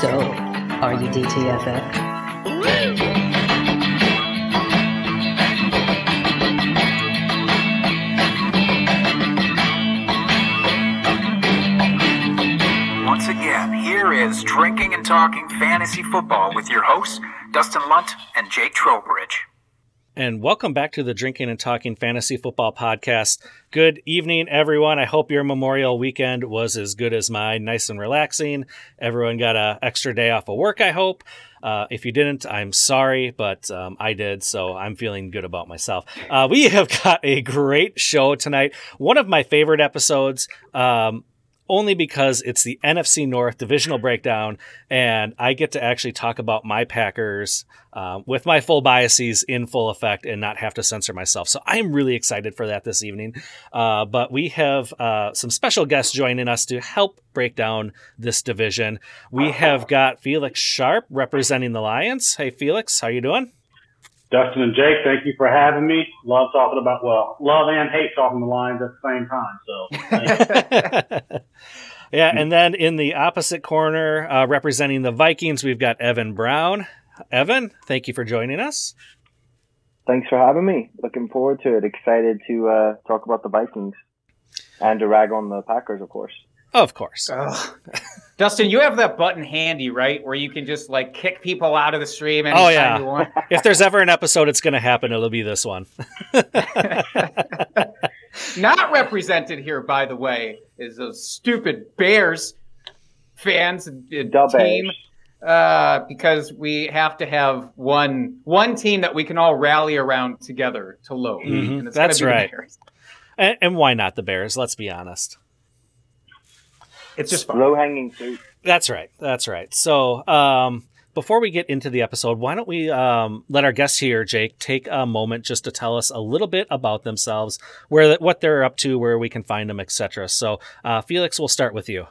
So, are you DTFF? Once again, here is Drinking and Talking Fantasy Football with your hosts, Dustin Lunt and Jake Trowbridge. And welcome back to the Drinking and Talking Fantasy Football Podcast. Good evening, everyone. I hope your Memorial weekend was as good as mine, nice and relaxing. Everyone got an extra day off of work, I hope. Uh, if you didn't, I'm sorry, but um, I did, so I'm feeling good about myself. Uh, we have got a great show tonight. One of my favorite episodes. Um, only because it's the NFC North divisional breakdown, and I get to actually talk about my Packers uh, with my full biases in full effect and not have to censor myself. So I'm really excited for that this evening. Uh, but we have uh, some special guests joining us to help break down this division. We have got Felix Sharp representing the Lions. Hey, Felix, how you doing? Dustin and Jake, thank you for having me. Love talking about, well, love and hate talking the Lions at the same time. So, yeah, and then in the opposite corner, uh, representing the Vikings, we've got Evan Brown. Evan, thank you for joining us. Thanks for having me. Looking forward to it. Excited to uh, talk about the Vikings and to rag on the Packers, of course. Of course. Dustin, you have that button handy, right? Where you can just like kick people out of the stream anytime Oh, yeah. you want. if there's ever an episode it's going to happen, it'll be this one. Not represented here, by the way, is those stupid Bears fans and and team. Uh, because we have to have one one team that we can all rally around together to load. Mhm, And it's that's be the right. Bears. and, and why not the Bears? Let's be honest. It's just. Low hanging fruit. That's right. That's right. So, um, before we get into the episode, why don't we um, let our guests here, Jake, take a moment just to tell us a little bit about themselves, where what they're up to, where we can find them, etc. So, uh, Felix, we'll start with you.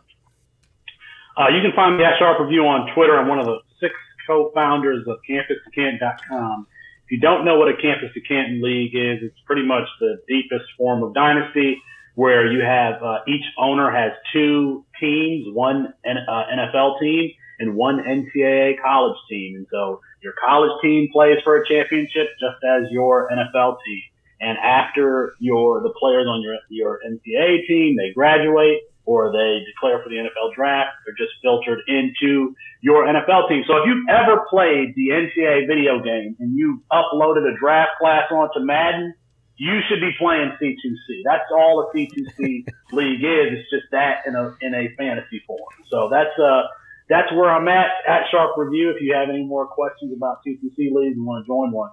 uh, you can find me at Sharp Review on Twitter. I'm one of the six co-founders of CampusToCanton.com. If you don't know what a Campus to Canton League is, it's pretty much the deepest form of dynasty where you have uh, each owner has two teams, one N- uh, NFL team and one NCAA college team. And so your college team plays for a championship just as your NFL team. And after your the players on your your NCAA team, they graduate or they declare for the NFL draft, they're just filtered into your NFL team. So if you've ever played the NCAA video game and you uploaded a draft class onto Madden, you should be playing C2C. That's all a C2C league is. It's just that in a in a fantasy form. So that's uh that's where I'm at at Sharp Review. If you have any more questions about C2C leagues and want to join one,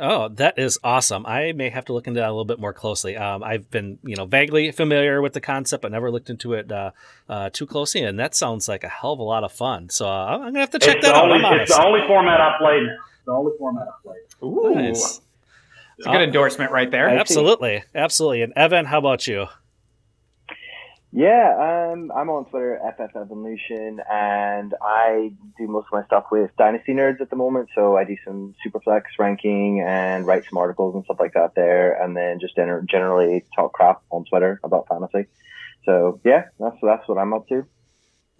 Oh, that is awesome. I may have to look into that a little bit more closely. Um, I've been, you know, vaguely familiar with the concept, but never looked into it uh, uh, too closely. And that sounds like a hell of a lot of fun. So uh, I'm gonna have to check it's that out. only I'm it's honest. the only format I play now. It's the only format I play. Ooh, Nice. It's a good endorsement right there. Absolutely, absolutely. And Evan, how about you? Yeah, um, I'm on Twitter, FF Evolution, and I do most of my stuff with Dynasty Nerds at the moment. So I do some Superflex ranking and write some articles and stuff like that there, and then just gener- generally talk crap on Twitter about fantasy. So yeah, that's that's what I'm up to.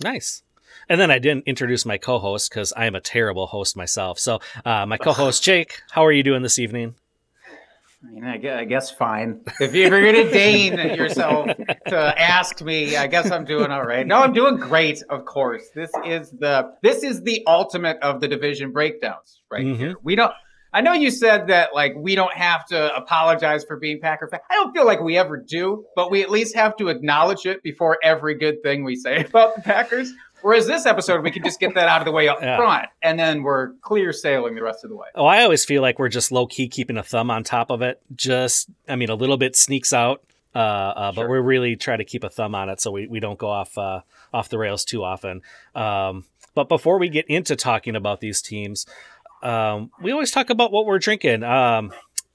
Nice. And then I didn't introduce my co-host because I am a terrible host myself. So uh, my co-host Jake, how are you doing this evening? I, mean, I guess fine. If you're going to deign yourself to ask me, I guess I'm doing all right. No, I'm doing great. Of course, this is the this is the ultimate of the division breakdowns, right Mhm. here. We don't. I know you said that like we don't have to apologize for being Packer fan. I don't feel like we ever do, but we at least have to acknowledge it before every good thing we say about the Packers. Whereas this episode, we can just get that out of the way up Yeah. front, and then we're clear sailing the rest of the way. Oh, I always feel like we're just low key keeping a thumb on top of it. Just, I mean, a little bit sneaks out, uh, uh, but Sure. we really try to keep a thumb on it so we, we don't go off uh, off the rails too often. Um, but before we get into talking about these teams, um, we always talk about what we're drinking. Um,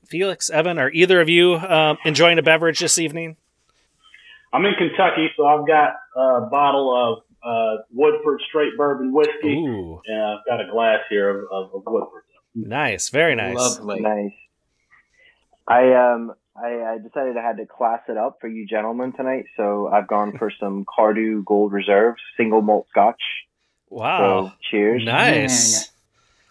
Felix, Evan, are either of you um, enjoying a beverage this evening? I'm in Kentucky, so I've got a bottle of uh, Woodford Straight Bourbon Whiskey, Ooh, and I've got a glass here of, of, of Woodford. nice, very nice. Lovely. Nice. I um I, I decided I had to class it up for you gentlemen tonight, so I've gone for some Cardhu Gold Reserve single malt Scotch Wow. So cheers. Nice.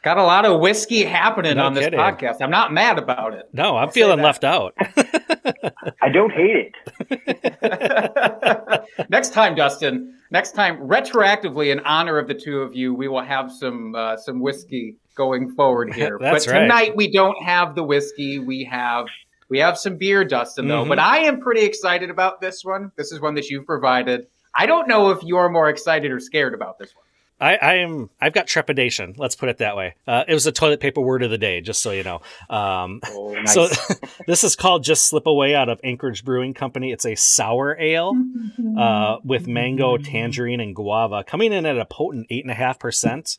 Got a lot of whiskey happening No on this kidding. podcast. I'm not mad about it. No, I'm I'll feeling left out. I don't hate it. next time, Dustin. Next time, retroactively, in honor of the two of you, we will have some uh, some whiskey going forward here. That's but right. tonight we don't have the whiskey. We have we have some beer, Dustin, though. Mhm. But I am pretty excited about this one. This is one that you've provided. I don't know if you're more excited or scared about this one. I, I am. I've got trepidation. Let's put it that way. Uh, it was the toilet paper word of the day, just so you know. Um, Oh, So this is called "Just Slip Away" out of Anchorage Brewing Company. It's a sour ale uh, with mango, tangerine, and guava, coming in at a potent eight and a half percent,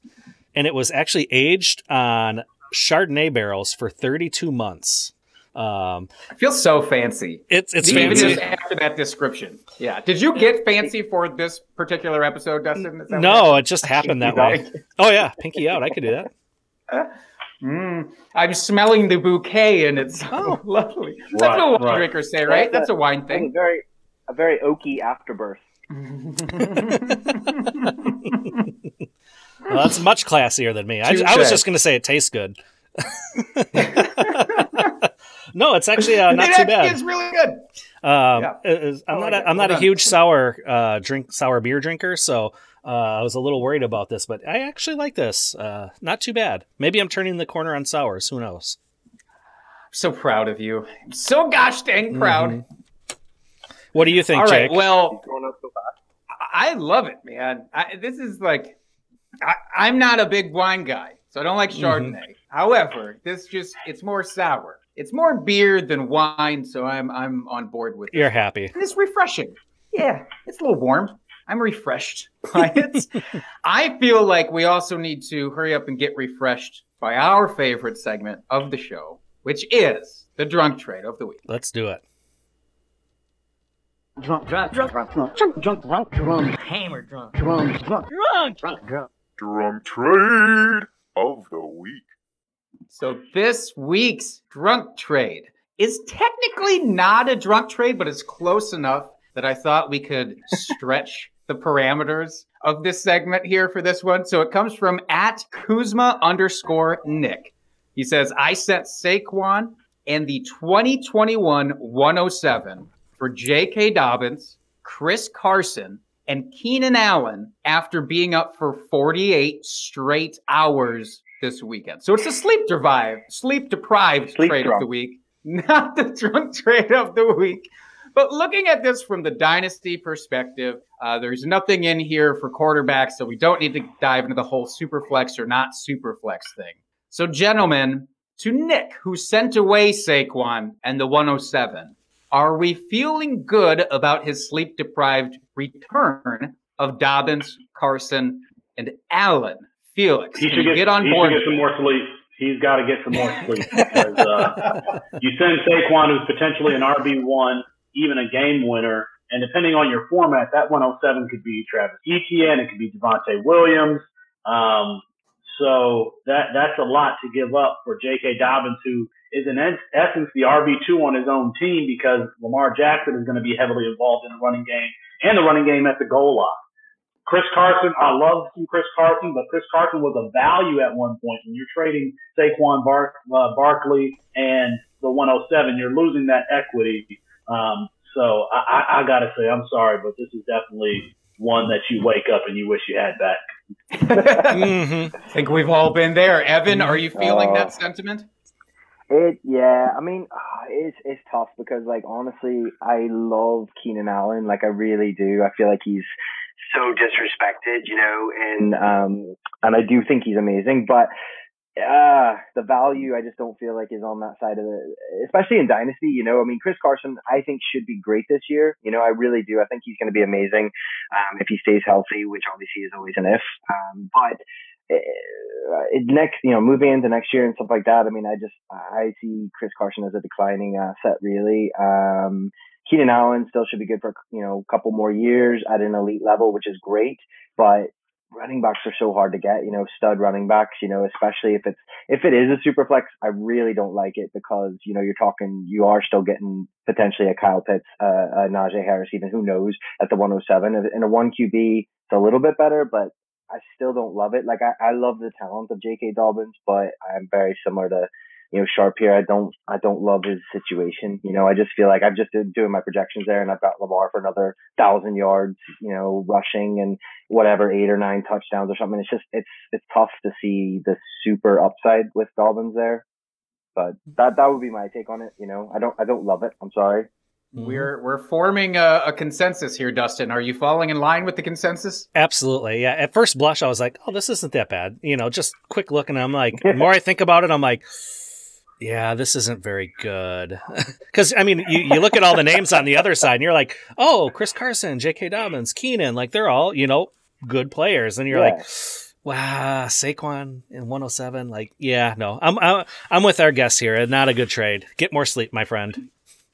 and it was actually aged on Chardonnay barrels for 32 months. Um, I feel so fancy. it's it's Even fancy. just after that description. Yeah. Did you get fancy for this particular episode, Dustin? Is that No, it just happened that way. Oh yeah, pinky out. I could do that. Mm, I'm smelling the bouquet and it's so lovely. That's Right, what wine right. drinkers say, right? That's a wine It's a thing. very a very oaky afterbirth. Well, that's much classier than me. I, I was just going to say it tastes good. No, it's actually uh, not It too bad. It's really good. Um, Yeah. it I'm not. A. I'm not a huge sour uh, drink, sour beer drinker, so uh, I was a little worried about this, but I actually like this. Uh, not too bad. Maybe I'm turning the corner on sours. Who knows? So proud of you. I'm so gosh dang proud. Mm-hmm. What do you think, All right. Jake? Well, Going up so fast. I love it, man. I, this is like, I, I'm not a big wine guy, so I don't like Mm-hmm. Chardonnay. However, this just, it's more sour. It's more beer than wine, so I'm I'm on board with it. You're happy. And it's refreshing. Yeah, it's a little warm. I'm refreshed by it. I feel like we also need to hurry up and get refreshed by our favorite segment of the show, which is the drunk trade of the week. Let's do it. drunk, drunk, drunk, drunk, drunk, drunk, drunk, drunk, drunk, hammer drunk, drunk, drunk, drunk, drunk, drunk. Drunk trade of the week. So this week's drunk trade is technically not a drunk trade, but it's close enough that I thought we could stretch the parameters of this segment here for this one. So it comes from at Kuzma underscore Nick. He says, I sent Saquon and the 2021 107 for J.K. Dobbins, Chris Carson, and Keenan Allen after being up for 48 straight hours this weekend. So it's a sleep deprived, sleep deprived trade of the week, not the drunk trade of the week. But looking at this from the dynasty perspective, uh, there's nothing in here for quarterbacks, so we don't need to dive into the whole super flex or not super flex thing. So, gentlemen, to Nick, who sent away Saquon and the 107, are we feeling good about his sleep deprived return of Dobbins, Carson, and Allen? Felix, He should get, get on he board? should get some more sleep. He's got to get some more sleep because uh, you send Saquon, who's potentially an RB one, even a game winner, and depending on your format, that 107 could be Travis Etienne, it could be Javonte Williams. Um, so that that's a lot to give up for J.K. Dobbins, who is in essence the RB two on his own team because Lamar Jackson is going to be heavily involved in the running game and the running game at the goal line. Chris Carson, I love some Chris Carson, but Chris Carson was a value at one point. When you're trading Saquon Bar- uh, Barkley and the 107, you're losing that equity. Um, so I, I, I got to say, I'm sorry, but this is definitely one that you wake up and you wish you had back. hmm I think we've all been there. Evan, are you feeling Uh, that sentiment? It yeah, I mean ah, it's it's tough because like honestly, I love Keenan Allen. Like I really do. I feel like he's so disrespected, you know, and um and I do think he's amazing, but uh the value I just don't feel like is on that side of the especially in dynasty, you know. I mean Chris Carson I think should be great this year. You know, I really do. I think he's going to be amazing um if he stays healthy, which obviously is always an if. Um but it next, you know, moving into next year and stuff like that. I mean, I just I see Chris Carson as a declining asset, really. Um, Keenan Allen still should be good for you know a couple more years at an elite level, which is great. But running backs are so hard to get, you know, stud running backs, you know, especially if it's if it is a super flex. I really don't like it because you know you're talking, you are still getting potentially a Kyle Pitts, uh, a Najee Harris, even who knows at the 107. In a one QB, it's a little bit better, but I still don't love it. Like I, I love the talent of J.K. Dobbins, but I'm very similar to you know Sharp here. I don't I don't love his situation. You know, I just feel like I've just been doing my projections there, and I've got Lamar for another thousand yards. You know, rushing and whatever eight or nine touchdowns or something. It's just it's it's tough to see the super upside with Dobbins there. But that that would be my take on it. You know, I don't I don't love it. I'm sorry. Mm-hmm. We're we're forming a, a, consensus here, Dustin. Are you falling in line with the consensus? Absolutely. Yeah. At first blush, I was like, "Oh, this isn't that bad." You know, just quick look, and I'm like, the more I think about it, I'm like, "Yeah, this isn't very good." Because I mean, you, you look at all the names on the other side, and you're like, "Oh, Chris Carson, J.K. Dobbins, Keenan, like they're all you know good players," and you're Yeah. like. Wow, Saquon in 107. Like, yeah, no, I'm, I'm I'm with our guests here. Not a good trade. Get more sleep, my friend.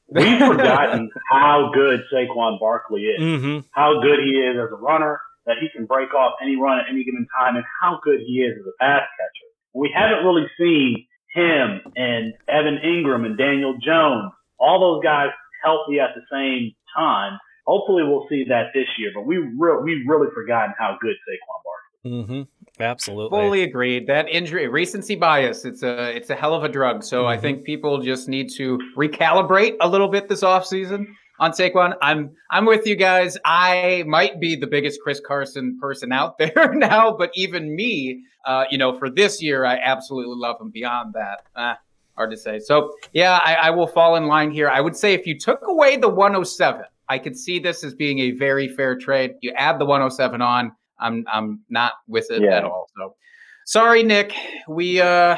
We've forgotten how good Saquon Barkley is, Mm-hmm. how good he is as a runner, that he can break off any run at any given time, and how good he is as a pass catcher. We haven't really seen him and Evan Engram and Daniel Jones, all those guys healthy at the same time. Hopefully, we'll see that this year. But we re- we've really forgotten how good Saquon Barkley. Mm-hmm. Absolutely. Fully agreed. That injury, recency bias, it's a it's a hell of a drug. So I think people just need to recalibrate a little bit this offseason on Saquon. I'm I'm with you guys. I might be the biggest Chris Carson person out there now, but even me, uh, you know, for this year, I absolutely love him. Beyond that, ah, hard to say. So yeah, I, I will fall in line here. I would say if you took away the 107, I could see this as being a very fair trade. You add the 107 on. I'm I'm not with it Yeah. at all. So sorry, Nick. We uh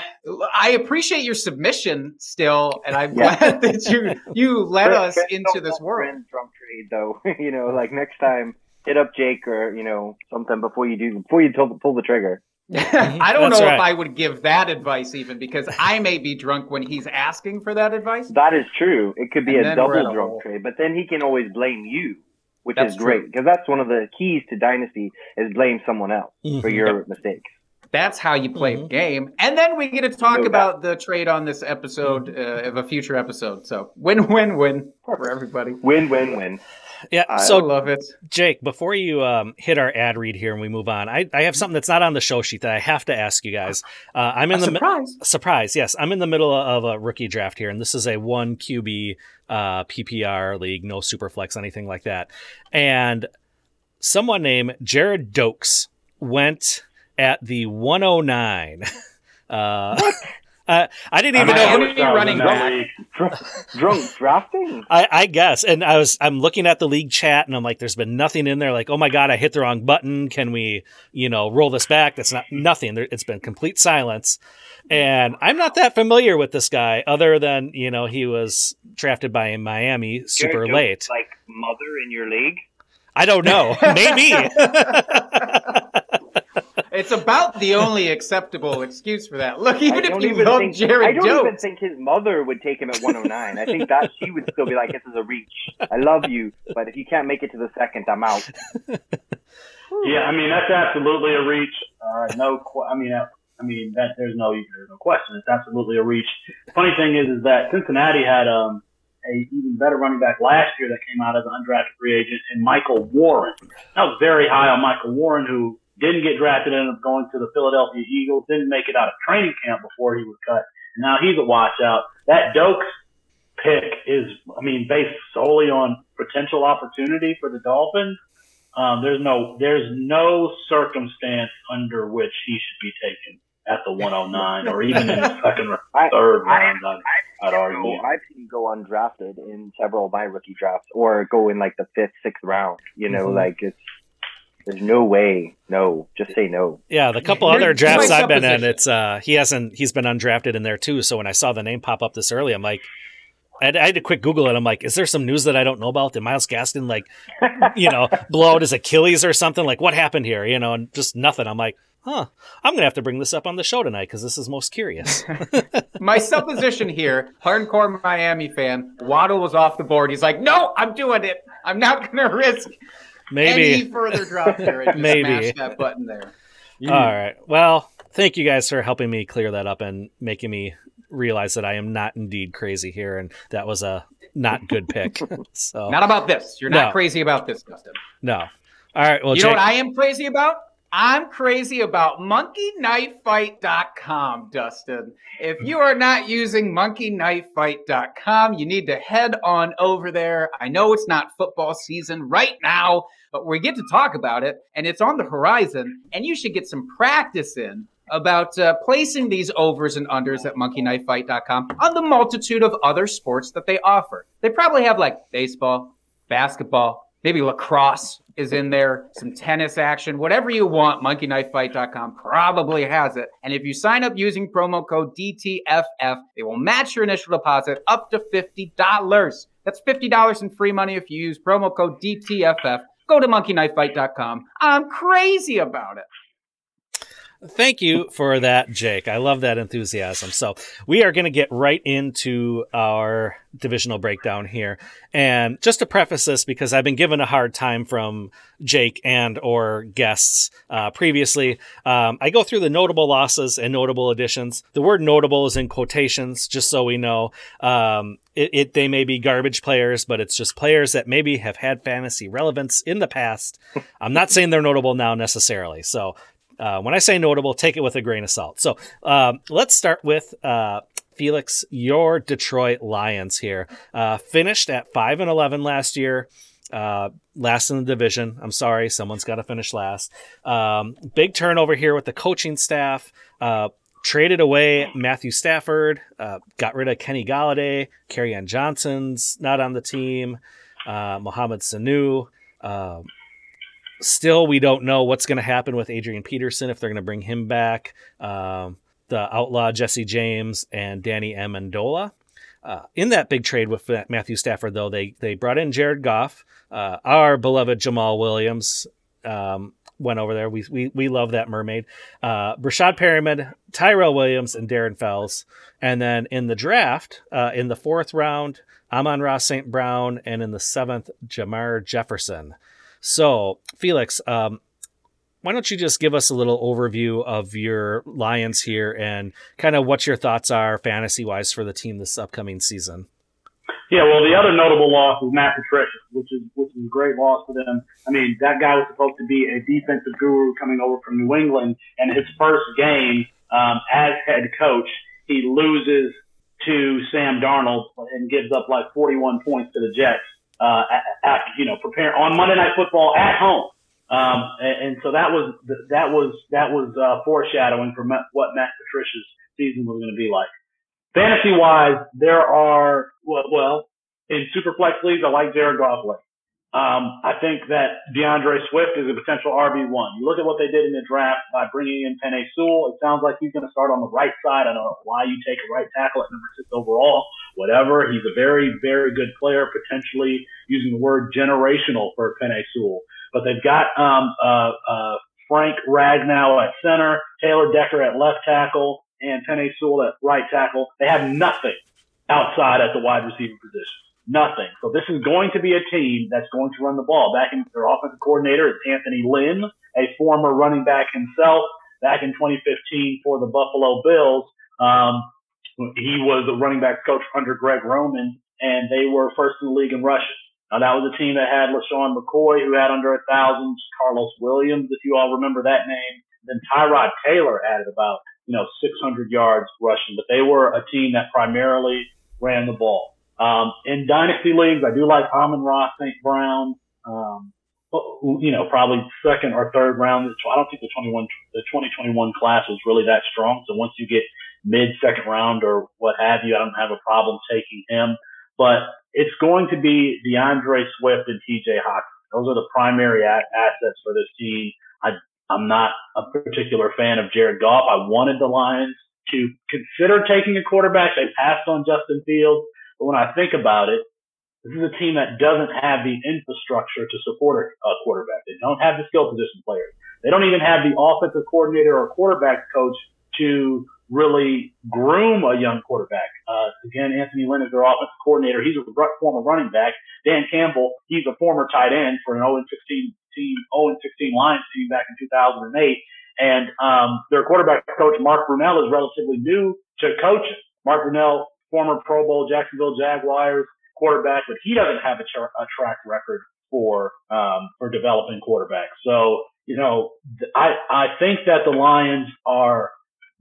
I appreciate your submission still, and I'm Yeah. glad that you you led Chris- us Chris into this want world. friends Drunk trade though. you know, like next time, hit up Jake or you know something before you do before you pull, pull the trigger. I don't That's know right. if I would give that advice even because I may be drunk when he's asking for that advice. That is true. It could be And a double a drunk hole. trade, but then he can always blame you, which That's is great because that's one of the keys to dynasty is blame someone else for Mhm. your mistakes. That's how you play Mhm. the game. And then we get to talk No about the trade on this episode uh, of a future episode. So win, win, win for everybody. Win, win, win. Yeah. I so love it. Jake, before you um, hit our ad read here and we move on, I, I have something that's not on the show sheet that I have to ask you guys. Uh, I'm in A the mi- surprise. surprise. Yes, I'm in the middle of a rookie draft here, and this is a one QB uh, PPR league, no super flex, anything like that. And someone named Gerrid Doaks went at the 109. Uh, uh, I didn't even Am I know. enemy running back? Drunk, drunk drafting. I, I guess. And I was I'm looking at the league chat and I'm like, there's been nothing in there. Like, oh my god, I hit the wrong button. Can we, you know, roll this back? That's not nothing. There, it's been complete silence. And I'm not that familiar with this guy, other than you know he was drafted by Miami super Jared Jones late. Like mother in your league. I don't know. Maybe. It's about the only acceptable excuse for that. Look, even I if don't you even love think, Gerrid I don't even think his mother would take him at 109. I think that she would still be like, "This is a reach. I love you, but if you can't make it to the second, I'm out." Yeah, I mean that's absolutely a reach. Uh, no, qu- I mean, uh, I mean that there's no there's no question. It's absolutely a reach. Funny thing is, is that Cincinnati had um a even better running back last year that came out as an undrafted free agent, and Michael Warren. I was very high on Michael Warren, who didn't get drafted, ended up going to the Philadelphia Eagles, didn't make it out of training camp before he was cut. Now he's a washout. That Doaks pick is, I mean, based solely on potential opportunity for the Dolphins. Um, there's no there's no circumstance under which he should be taken at the 109 or even in the second or third I- round. I'd, I'd argue. So I've seen go undrafted in several of my rookie drafts, or go in like the fifth, sixth round. You know, Mhm. like it's there's no way. No, just say no. yeah, the couple Here's other drafts I've been in, supposition. it's uh he hasn't he's been undrafted in there too. So when I saw the name pop up this early, I'm like. I had, I had to quick Google it. I'm like, is there some news that I don't know about? Did Myles Gaskin like, you know, blow out his Achilles or something? Like, what happened here? You know, and just nothing. I'm like, huh, I'm gonna have to bring this up on the show tonight because this is most curious. my supposition here, hardcore Miami fan, Waddle was off the board. He's like, no, I'm doing it. I'm not going to risk Maybe. any further drop there. Just Maybe. smash that button there. All right. Well, thank you guys for helping me clear that up and making me realize that I am not indeed crazy here, and that was a not good pick. so Not about this. You're not No. crazy about this, Dustin. no. All right. Well, you Jake, know what I am crazy about? I'm crazy about monkeyknifefight.com, Dustin. If you are not using monkeyknifefight.com, you need to head on over there. I know it's not football season right now, but we get to talk about it and it's on the horizon, and you should get some practice in about uh, placing these overs and unders at monkeyknifefight.com on the multitude of other sports that they offer. They probably have like baseball, basketball, maybe lacrosse is in there, some tennis action, whatever you want, monkeyknifefight.com probably has it. And if you sign up using promo code DTFF, they will match your initial deposit up to $50. That's $50 in free money if you use promo code DTFF. Go to monkeyknifefight.com. I'm crazy about it. Thank you for that, Jake. I love that enthusiasm. So we are going to get right into our divisional breakdown here. And just to preface this, because I've been given a hard time from Jake and or guests uh, previously, um, I go through the notable losses and notable additions. The word notable is in quotations, just so we know. Um, it, it, they may be garbage players, but it's just players that maybe have had fantasy relevance in the past. I'm not saying they're notable now necessarily. So uh, when I say notable, take it with a grain of salt. So um, let's start with uh, Felix, your Detroit Lions here. Uh, finished at 5 and 11 last year. Uh, last in the division. I'm sorry, someone's got to finish last. Um, big turnover here with the coaching staff. Uh, traded away Matthew Stafford. Uh, got rid of Kenny Golladay. Kerryon Johnson's not on the team. Mohamed Sanu. Um, still, we don't know what's going to happen with Adrian Peterson if they're going to bring him back. Um, the outlaw Jesse James and Danny Amendola. Uh, in that big trade with Matthew Stafford, though, they they brought in Jared Goff, uh, our beloved Jamaal Williams. Um, went over there. We we, we love that mermaid. Uh, Breshad Perriman, Tyrell Williams, and Darren Fells. And then in the draft, uh, in the fourth round, Amon-Ra St. Brown, and in the seventh, Jermar Jefferson. So, Felix, um, why don't you just give us a little overview of your Lions here and kind of what your thoughts are fantasy wise for the team this upcoming season? Yeah, well, the other notable loss was Matt Patricia, which is which is a great loss for them. I mean, that guy was supposed to be a defensive guru coming over from New England, and his first game um, as head coach, he loses to Sam Darnold and gives up like 41 points to the Jets uh, at, you know, prepare on Monday Night Football at home. Um, and, and, so that was that was that was uh, foreshadowing for what Matt Patricia's season was going to be like. Fantasy wise, there are well, well in superflex leagues, I like Jared Goff um, I think that D'Andre Swift is a potential RB one. You look at what they did in the draft by bringing in Penei Sewell. It sounds like he's going to start on the right side. I don't know why you take a right tackle at number six overall. Whatever. He's a very, very good player. Potentially using the word generational for Penei Sewell. But they've got um, uh, uh, Frank Ragnow at center, Taylor Decker at left tackle, and Penei Sewell at right tackle. They have nothing outside at the wide receiver position. Nothing. So this is going to be a team that's going to run the ball. Back in their offensive coordinator is Anthony Lynn, a former running back himself. Back in 2015 for the Buffalo Bills, um, he was a running back coach under Greg Roman, and they were first in the league in rushing. Now that was a team that had LeSean McCoy, who had under a thousand, Karlos Williams, if you all remember that name. Then Tyrod Taylor added about you know 600 yards rushing, but they were a team that primarily ran the ball. Um, in dynasty leagues, I do like Amon-Ra St. Brown. Um, you know, probably second or third round. I don't think the 21, the 2021 class was really that strong. So once you get mid second round or what have you, I don't have a problem taking him. But it's going to be D'Andre Swift and TJ Hockenson. Those are the primary a- assets for this team. I, I'm not a particular fan of Jared Goff. I wanted the Lions to consider taking a quarterback. They passed on Justin Fields. But when I think about it, this is a team that doesn't have the infrastructure to support a quarterback. They don't have the skill position players. They don't even have the offensive coordinator or quarterback coach to really groom a young quarterback. Uh, again, Anthony Lynn is their offensive coordinator. He's a former running back. Dan Campbell, he's a former tight end for an 0 16 team, 0 16 Lions team back in 2008. And um, their quarterback coach, Mark Brunell, is relatively new to coaching. Mark Brunell former Pro Bowl Jacksonville Jaguars quarterback, but he doesn't have a, tra- a track record for um, for developing quarterbacks. So you know, I I think that the Lions are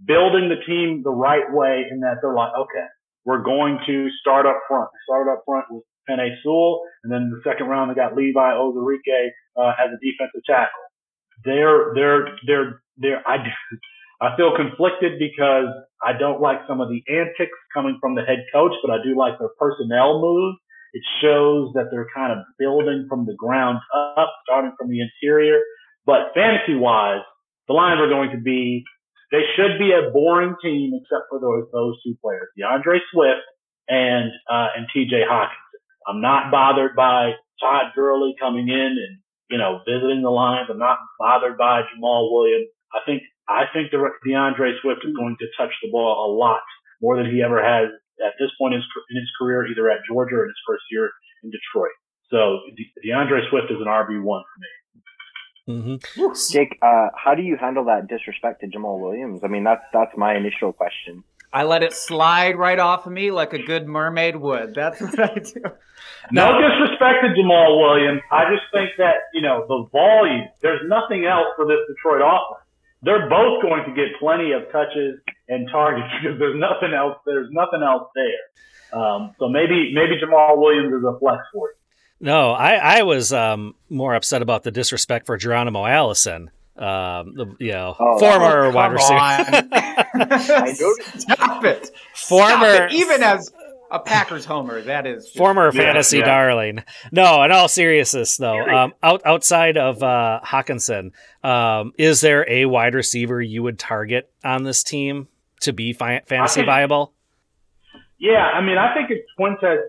building the team the right way in that they're like, okay, we're going to start up front. Start up front with Penei Sewell, and then the second round they got Levi Onwuzurike uh, as a defensive tackle. They're they're they're they're I I feel conflicted because I don't like some of the antics coming from the head coach, but I do like their personnel move. It shows that they're kind of building from the ground up, starting from the interior. But fantasy wise, the Lions are going to be, they should be a boring team except for those, those two players, D'Andre Swift and, uh, and TJ Hockenson. I'm not bothered by Todd Gurley coming in and, you know, visiting the Lions. I'm not bothered by Jamaal Williams. I think, I think the D'Andre Swift is going to touch the ball a lot more than he ever has at this point in his, in his career, either at Georgia or in his first year in Detroit. So De- D'Andre Swift is an RB one for me. Mm-hmm. Jake, uh, how do you handle that disrespect to Jamaal Williams? I mean, that's that's my initial question. I let it slide right off of me like a good mermaid would. That's what I do. No disrespect to Jamaal Williams. I just think that you know the volume. There's nothing else for this Detroit offense. They're both going to get plenty of touches and targets because there's nothing else. There's nothing else there. Um, so maybe maybe Jamaal Williams is a flex for you. No, I, I was um, more upset about the disrespect for Geronimo Allison. Um, the you know oh, former oh, wide receiver. i Stop it! Former, Stop it. even as a Packers homer, that is just, former yeah, fantasy yeah. darling. No, in all seriousness, though, um, out, outside of uh, Hockenson, um, is there a wide receiver you would target on this team to be fi- fantasy think, viable? Yeah, I mean, I think it's Quintez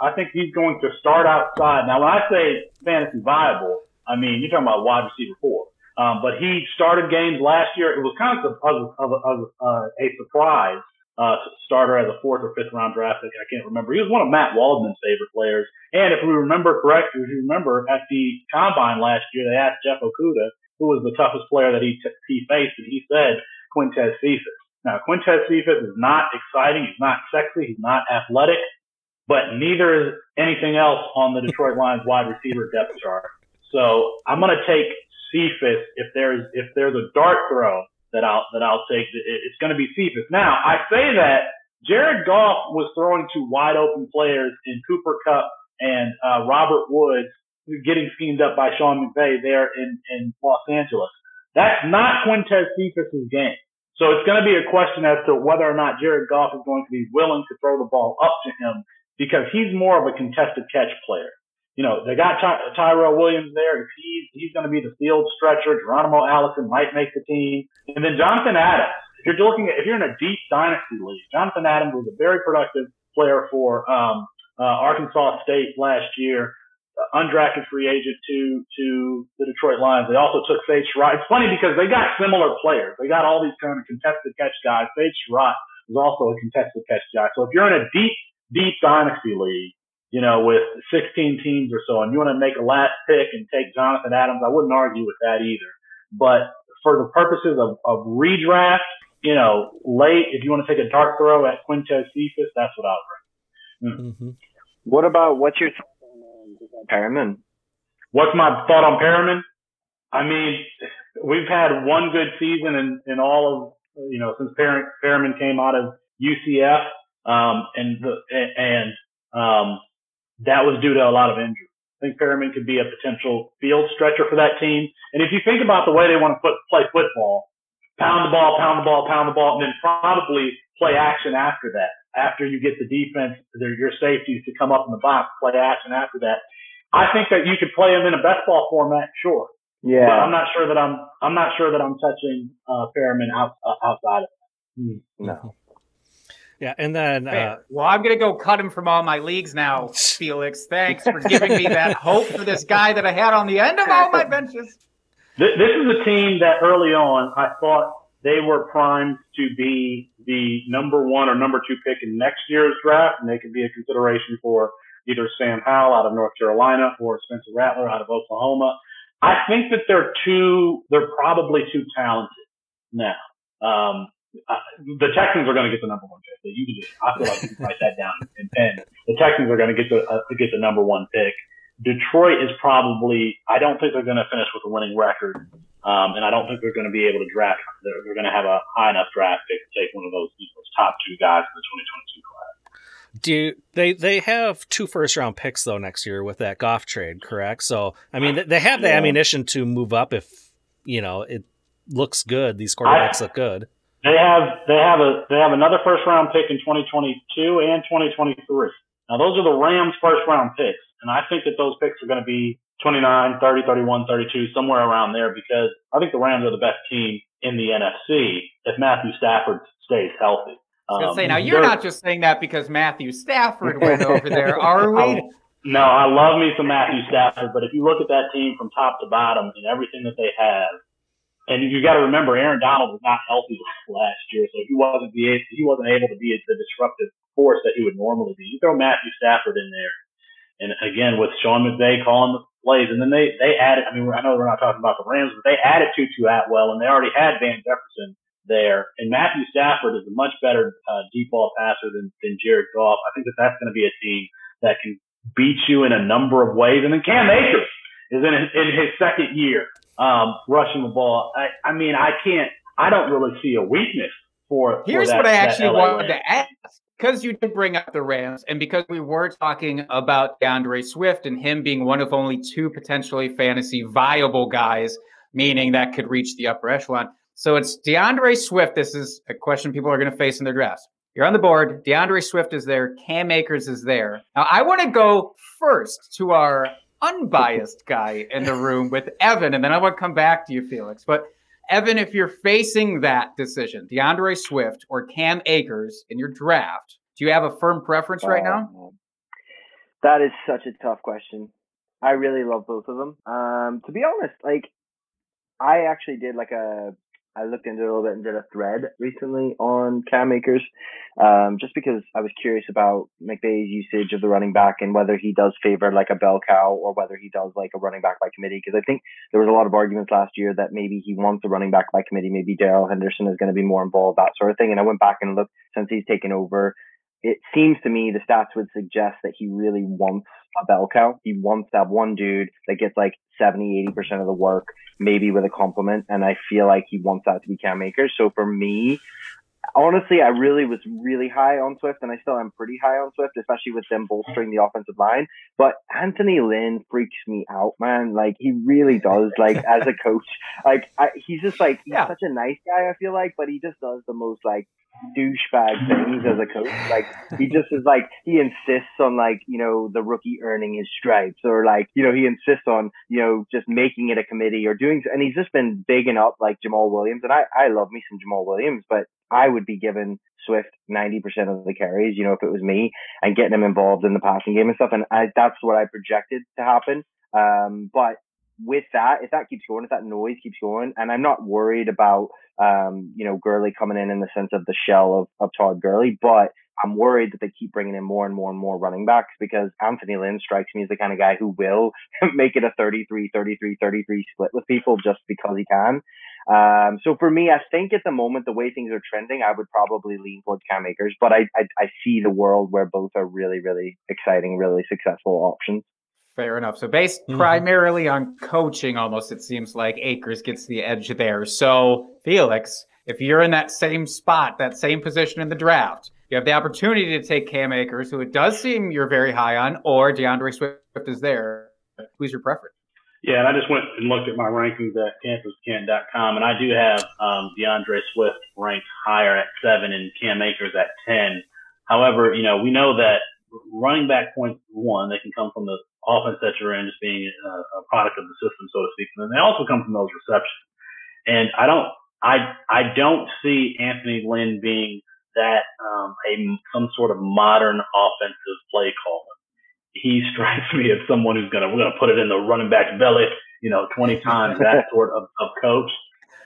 I think he's going to start outside. Now, when I say fantasy viable, I mean you're talking about wide receiver four. Um, but he started games last year. It was kind of a, of, of, uh, a surprise uh, starter as a fourth or fifth round draft pick. I can't remember. He was one of Matt Waldman's favorite players. And if we remember correctly, if you remember at the combine last year, they asked Jeff Okudah who was the toughest player that he t- he faced, and he said Quintez Cephus. Now Quintez Cephus is not exciting. He's not sexy. He's not athletic but neither is anything else on the Detroit Lions wide receiver depth chart. So I'm going to take Cephus if there's if there's a dart throw that I'll that I'll take. It's going to be Cephus. Now I say that Jared Goff was throwing to wide open players in Cooper Kupp and uh, Robert Woods, getting schemed up by Sean McVay there in in Los Angeles. That's not Quintez Cephus's game. So it's going to be a question as to whether or not Jared Goff is going to be willing to throw the ball up to him because he's more of a contested catch player. You know, they got Ty- Tyrell Williams there. If He's, he's going to be the field stretcher. Geronimo Allison might make the team. And then Jonathan Adams. If you're looking at, if you're in a deep dynasty league, Jonathan Adams was a very productive player for, um, uh, Arkansas State last year. Uh, undrafted free agent to to the Detroit Lions. They also took Sage Surratt. It's funny because they got similar players. They got all these kind of contested catch guys. Sage Surratt was also a contested catch guy. So if you're in a deep deep dynasty league, you know, with 16 teams or so, and you want to make a last pick and take Jonathan Adams, I wouldn't argue with that either. But for the purposes of, of redraft, you know, late, if you want to take a dart throw at Quintez Cephus, that's what I'll bring. Mm. Mm-hmm. What about what's your Perriman? What's my thought on Perriman? I mean, we've had one good season in, in all of, you know, since Perriman came out of UCF. Um, and the, and, um, that was due to a lot of injuries. I think Perriman could be a potential field stretcher for that team. And if you think about the way they want to put, play football, pound the ball, pound the ball, pound the ball, and then probably play action after that. After you get the defense, your safeties to come up in the box, play action after that. I think that you could play them in a best ball format, sure. Yeah. But I'm not sure that I'm, I'm not sure that I'm touching, uh, Perriman out, uh, outside of that. Hmm. No. Yeah, and then uh, well, I'm gonna go cut him from all my leagues now, Felix. Thanks for giving me that hope for this guy that I had on the end of all my benches. This is a team that early on I thought they were primed to be the number one or number two pick in next year's draft, and they could be a consideration for either Sam Howell out of North Carolina or Spencer Rattler out of Oklahoma. I think that they're too, they're probably too talented now. Um, uh, the Texans are going to get the number one pick. You can just, I feel like you can write that down in pen. The Texans are going to get the uh, get the number one pick. Detroit is probably. I don't think they're going to finish with a winning record, um, and I don't think they're going to be able to draft. They're, they're going to have a high enough draft pick to take one of those, those top two guys in the 2022 class. Do they they have two first round picks though next year with that Goff trade, correct? So I mean they have the Yeah. ammunition to move up if you know it looks good. These quarterbacks look good. They have they have a they have another first round pick in 2022 and 2023. Now those are the Rams first round picks, and I think that those picks are going to be 29, 30, 31, 32, somewhere around there because I think the Rams are the best team in the NFC if Matthew Stafford stays healthy. I Um, say, now you're not just saying that because Matthew Stafford went over there, are we? Oh, no, I love me some Matthew Stafford, but if you look at that team from top to bottom and everything that they have, and you got to remember, Aaron Donald was not healthy last year, so he wasn't be he wasn't able to be the disruptive force that he would normally be. You throw Matthew Stafford in there, and again with Sean McVay calling the plays, and then they they added. I mean, I know we're not talking about the Rams, but they added Tutu Atwell, and they already had Van Jefferson there. And Matthew Stafford is a much better uh, deep ball passer than than Jared Goff. I think that that's going to be a team that can beat you in a number of ways. And then Cam Akers is in his, in his second year um, rushing the ball. I, I mean, I can't. I don't really see a weakness for. Here's for that, what I actually wanted to ask. Because you did bring up the Rams, and because we were talking about D'Andre Swift and him being one of only two potentially fantasy viable guys, meaning that could reach the upper echelon. So it's D'Andre Swift. This is a question people are going to face in their drafts. You're on the board. D'Andre Swift is there. Cam Akers is there. Now, I want to go first to our unbiased guy in the room with Evan, and then I want to come back to you, Felix. But Evan, if you're facing that decision, D'Andre Swift or Cam Akers in your draft, do you have a firm preference right now? Oh. That is such a tough question. I really love both of them. Um, to be honest, like I actually did like a I looked into it a little bit and did a thread recently on Cam Akers, um, just because I was curious about McVay's usage of the running back and whether he does favor like a bell cow or whether he does like a running back by committee. Because I think there was a lot of arguments last year that maybe he wants a running back by committee, maybe Darrell Henderson is going to be more involved, that sort of thing. And I went back and looked since he's taken over. It seems to me the stats would suggest that he really wants a bell cow. He wants to have one dude that gets like 70, 80% of the work, maybe with a compliment. And I feel like he wants that to be Cam Akers. So for me, honestly, I really was really high on Swift, and I still am pretty high on Swift, especially with them bolstering the offensive line. But Anthony Lynn freaks me out, man. Like he really does. Like as a coach, like I, he's just like he's Yeah. such a nice guy. I feel like, but he just does the most like douchebag things as a coach. Like he just is like he insists on like you know the rookie earning his stripes, or like you know he insists on you know just making it a committee or doing. And he's just been bigging up like Jamaal Williams, and I I love me some Jamaal Williams, but I would be giving Swift ninety percent of the carries, you know, if it was me, and getting him involved in the passing game and stuff. And I that's what I projected to happen. Um, but with that, if that keeps going, if that noise keeps going, and I'm not worried about um, you know, Gurley coming in in the sense of the shell of, of Todd Gurley, but I'm worried that they keep bringing in more and more and more running backs because Anthony Lynn strikes me as the kind of guy who will make it a 33, 33, 33 split with people just because he can. Um, so for me, I think at the moment, the way things are trending, I would probably lean towards Cam Akers, but I, I, I see the world where both are really, really exciting, really successful options. Fair enough. So based Mhm. primarily on coaching, almost it seems like Akers gets the edge there. So Felix, if you're in that same spot, that same position in the draft, you have the opportunity to take Cam Akers, who it does seem you're very high on, or D'Andre Swift is there. Who's your preference? Yeah, and I just went and looked at my rankings at campuscant.com, and I do have um, D'Andre Swift ranked higher at seven and Cam Akers at ten. However, you know we know that running back points one they can come from the offense that you're in, just being a, a product of the system, so to speak, and then they also come from those receptions. And I don't, I, I don't see Anthony Lynn being that um, a some sort of modern offensive play caller he strikes me as someone who's gonna we're gonna put it in the running back's belly, you know, twenty times that sort of, of coach.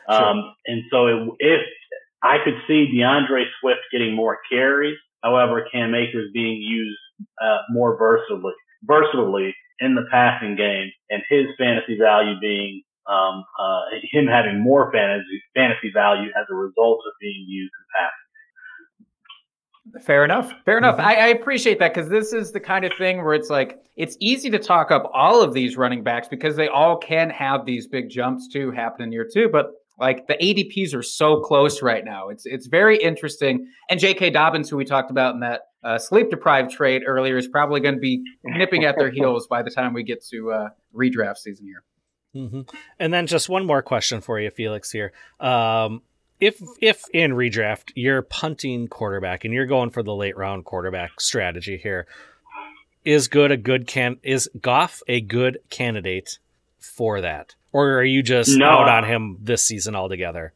Um, and so it, if I could see D'Andre Swift getting more carries, however, Cam Akers being used uh, more versatilely, versatilely in the passing game, and his fantasy value being um, uh, him having more fantasy fantasy value as a result of being used in passing. Fair enough. Fair enough. I, I appreciate that because this is the kind of thing where it's like it's easy to talk up all of these running backs because they all can have these big jumps too happen in year two. But like the ADPs are so close right now. It's it's very interesting. And J.K. Dobbins, who we talked about in that uh, sleep deprived trade earlier, is probably going to be nipping at their heels by the time we get to uh, redraft season here. hmm And then just one more question for you, Felix. Here, um, if if in redraft you're punting quarterback and you're going for the late round quarterback strategy here, is good a good can is Goff a good candidate for that, or are you just No. out on him this season altogether?